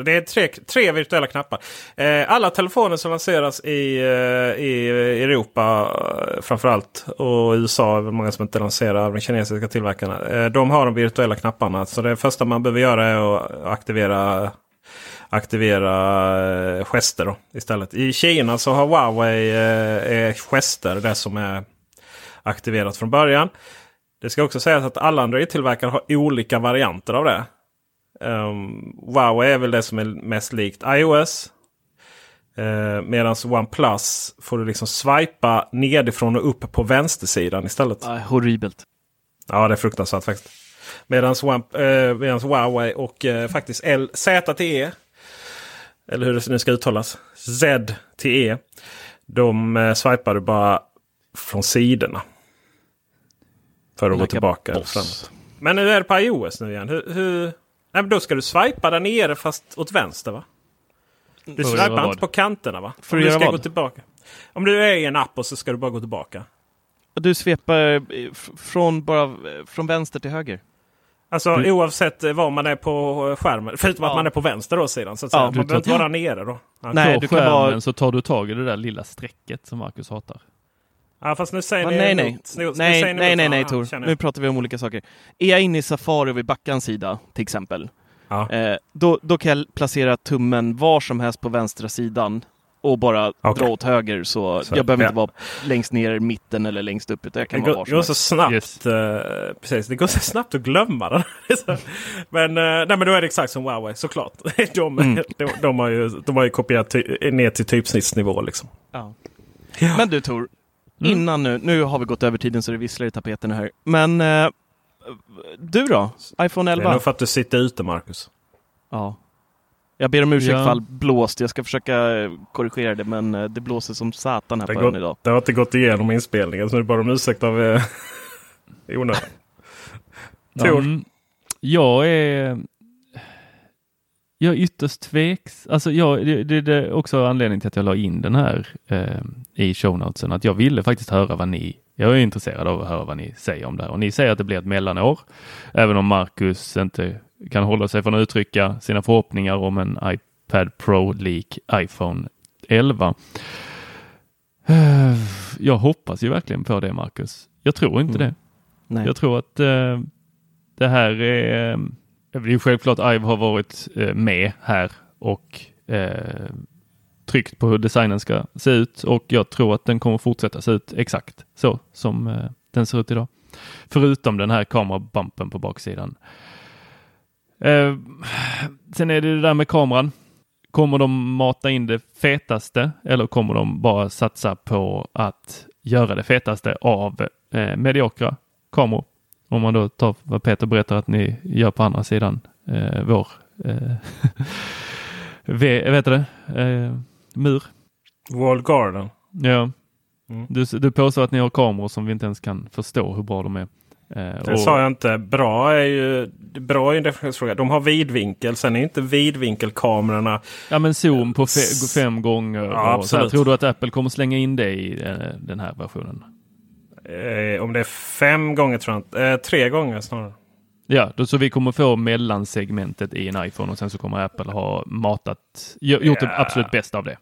det är tre, tre virtuella knappar. Eh, alla telefoner som lanseras i, eh, i Europa framförallt och USA är det många som inte lanserar de kinesiska tillverkarna. Eh, de har de virtuella knapparna. Så det första man behöver göra är att aktivera aktivera gester då, istället. I Kina så har Huawei eh, gester det som är aktiverat från början. Det ska också sägas att alla Android-tillverkare har olika varianter av det. Um, Huawei är väl det som är mest likt iOS. Uh, Medan OnePlus får du liksom swipa nedifrån och upp på vänstersidan istället. Uh, horribelt. Ja, det är fruktansvärt faktiskt. Medan eh, Huawei och eh, faktiskt ZTE, eller hur det nu ska uttalas, ZTE. De eh, swipar du bara från sidorna. För att Like gå tillbaka boss. framåt. Men nu är det på iOS nu igen. Hur, hur... Nej, men då ska du swipa där nere fast åt vänster va? Du För att swipar inte vad? på kanterna va? För Om att du ska vad? gå tillbaka. Om du är i en app och så ska du bara gå tillbaka. Du svepar eh, från, bara, eh, från vänster till höger. Alltså Du- oavsett eh, var man är på skärmen. Förutom att Ja. man är på vänster då sidan. Så att Ja, säga. man behöver inte vara nere då. Ja. Nej, på du kan skärmen vara- så tar du tag i det där lilla strecket som Marcus hatar. Ja, fast nu säger ni nej, nej. Nu- nu Nej, nej, nej, Ja, nej ja, Tor. Nu pratar vi om olika saker. Är jag inne i Safari vid backans sida till exempel. Ja. Eh, då, då kan jag placera tummen var som helst på vänstra sidan och bara Okej. dra åt höger. Så, Så, jag behöver ja. inte vara längst ner, mitten eller längst upp. Utan jag Det kan går, det som går så snabbt. Yes. eh, precis, det går så snabbt att glömma den. Men, eh, nej, men då är det exakt som Huawei såklart. De, Mm. de, de, har ju, de har ju kopierat ty, ner till typsnittsnivå. Liksom. Ja. Men du Tor, innan nu, nu har vi gått över tiden så det visslar i tapeten här. Men eh, du då? iPhone Det 11? är nog för att du sitter ute Marcus. Ja. Jag ber om ursäkt Ja. fall blåst. Jag ska försöka eh, korrigera det men eh, det blåser som satan här Det, på gått, idag. det har inte gått igenom inspelningen så nu bara om ursäkt av eh, i onödan. Tor? Mm, jag är jag är ytterst tveks. Alltså jag, det, det, det är också anledningen till att jag la in den här eh, i show notesen. Att jag ville faktiskt höra vad ni, jag är intresserad av att höra vad ni säger om det här. Och ni säger att det blir ett mellanår. Även om Marcus inte kan hålla sig från att uttrycka sina förhoppningar om en iPad Pro lik iPhone 11. Eh, Jag hoppas ju verkligen på det Marcus. Jag tror inte Mm. det. Nej. Jag tror att eh, det här är, eh, det är ju självklart Ive har varit eh, med här och eh, tryckt på hur designen ska se ut och jag tror att den kommer fortsätta se ut exakt så som eh, den ser ut idag. Förutom den här kamerabumpen på baksidan. Eh, sen är det det där med kameran. Kommer de mata in det fetaste eller kommer de bara satsa på att göra det fetaste av eh, mediokra kameror? Om man då tar vad Peter berättar att ni gör på andra sidan eh, vår eh, v, vet du det? Eh, mur. Wall Garden. Ja. Mm. Du, du påstår att ni har kameror som vi inte ens kan förstå hur bra de är. Eh, Det sa jag inte. Bra är ju, bra är en definitionsfråga. De har vidvinkel. Sen är inte vidvinkelkamerorna. Ja men zoom på fe, fem gånger. Ja, och absolut. Tror du att Apple kommer slänga in det i eh, den här versionen? Eh, om det är fem gånger tror jag inte. Eh, tre gånger snarare. Ja, då, så vi kommer få mellansegmentet i en iPhone och sen så kommer Apple ha matat, gj- gjort det Ja. absolut bästa av det.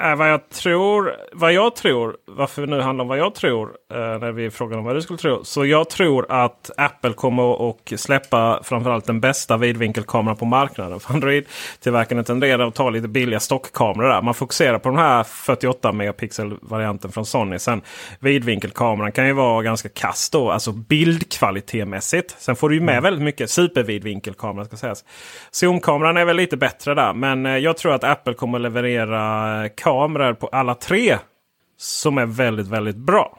Äh, vad jag tror, vad jag tror, varför vi nu handlar om vad jag tror eh, när vi frågar om vad du skulle tro. Så jag tror att Apple kommer att släppa framförallt den bästa vidvinkelkameran på marknaden. För Android-tillverkarna tenderar att ta lite billiga stockkameror där. Man fokuserar på den här 48 megapixel-varianten från Sony. Sen vidvinkelkameran kan ju vara ganska kass då, alltså bildkvalitetmässigt. Sen får du ju med väldigt mycket supervidvinkelkamera ska sägas. Zoomkameran är väl lite bättre där. Men eh, jag tror att Apple kommer att leverera eh, kameror på alla tre. Som är väldigt, väldigt bra.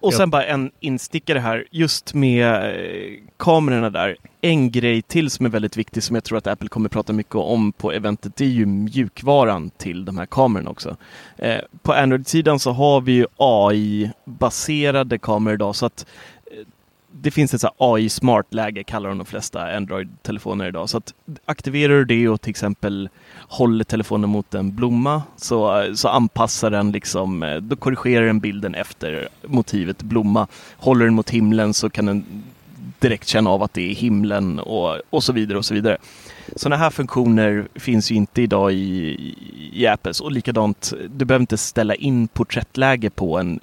Och sen bara en instickare här, just med eh, kamerorna där. En grej till som är väldigt viktig som jag tror att Apple kommer prata mycket om på eventet, det är ju mjukvaran till de här kamerorna också. Eh, på Android-sidan så har vi ju AI-baserade kameror idag så att det finns ett AI smart-läge kallar de de flesta Android-telefoner idag. Så att aktiverar du det och till exempel håller telefonen mot en blomma så, så anpassar den liksom, eh, då korrigerar den bilden efter motivet blomma. Håller den mot himlen så kan den direkt känna av att det är himlen och, och så vidare och så vidare. Sådana här funktioner finns ju inte idag i, i Apples och likadant, du behöver inte ställa in porträttläge på en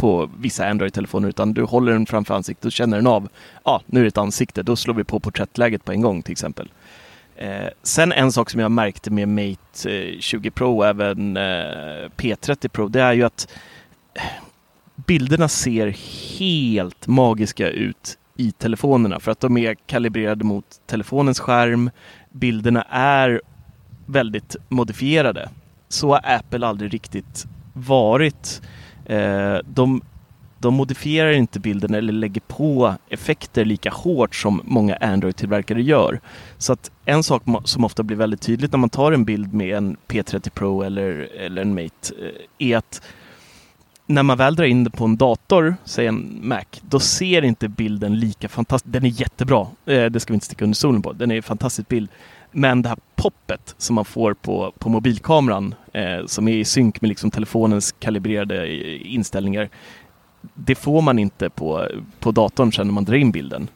på vissa Android-telefoner utan du håller den framför ansiktet och känner den av, ja ah, nu är det ett ansikte, då slår vi på porträttläget på en gång till exempel. Eh, sen en sak som jag märkte med Mate eh, 20 Pro och även eh, P30 Pro, det är ju att eh, bilderna ser helt magiska ut i telefonerna för att de är kalibrerade mot telefonens skärm. Bilderna är väldigt modifierade. Så har Apple aldrig riktigt varit. Eh, de de modifierar inte bilden eller lägger på effekter lika hårt som många Android-tillverkare gör. Så att en sak som ofta blir väldigt tydligt när man tar en bild med en P30 Pro eller, eller en Mate eh, är att när man väl drar in det på en dator, säg en Mac, då ser inte bilden lika fantastisk. Den är jättebra, eh, det ska vi inte sticka under solen på. Den är en fantastisk bild. Men det här poppet som man får på, på mobilkameran eh, som är i synk med liksom telefonens kalibrerade inställningar. Det får man inte på, på datorn sen när man drar in bilden.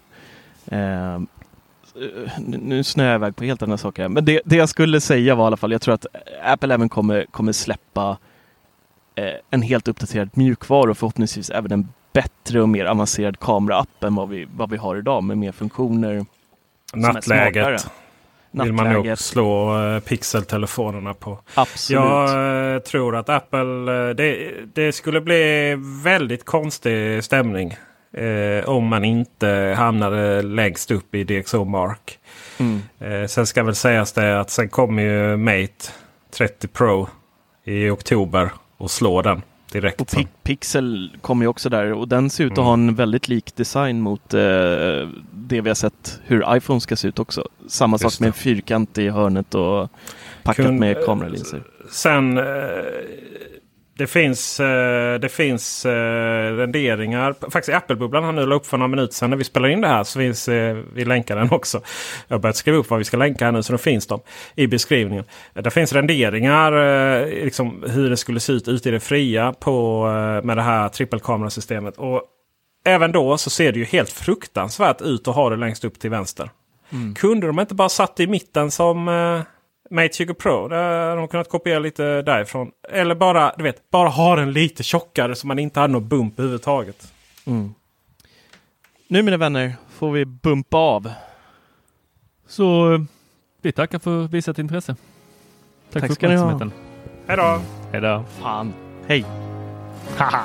Eh, nu snöar jag iväg på helt andra saker. Men det, det jag skulle säga var i alla fall, jag tror att Apple även kommer, kommer släppa eh, en helt uppdaterad mjukvara och förhoppningsvis även en bättre och mer avancerad kameraapp än vad vi, vad vi har idag med mer funktioner. Nattläget vill man nog slå uh, pixeltelefonerna på. Absolut. Jag uh, tror att Apple, uh, det, det, skulle bli väldigt konstig stämning om man inte hamnade längst upp i DxO Mark. Mm. sen ska väl sägas det att sen kommer ju Mate 30 Pro i oktober och slår den direkt. Och Pi Pixel kommer ju också där och den ser ut att mm. ha en väldigt lik design mot eh, det vi har sett hur iPhone ska se ut också. Samma Just sak med en fyrkant i hörnet och packat Kun, med kameralinser. Sen eh, det finns, eh, det finns eh, renderingar. Faktiskt Apple-bubblan han nu la upp för några minuter sedan när vi spelar in det här. Så finns, eh, vi länkar den också. Jag har börjat skriva upp vad vi ska länka här nu så då finns de i beskrivningen. Det finns renderingar liksom hur det skulle se ut ute i det fria på, med det här trippelkamerasystemet. Och även då så ser det ju helt fruktansvärt ut att ha det längst upp till vänster. Mm. Kunde de inte bara satt i mitten som Mate 20 Pro. Där har de kunnat kopiera lite därifrån. Eller bara, du vet, bara ha den lite tjockare så man inte hade någon bump överhuvudtaget. Mm. Nu mina vänner får vi bumpa av. Så vi tackar för visat intresse. Tack, Tack för ha. Hej då! Hej då! Fan. Hej! Haha!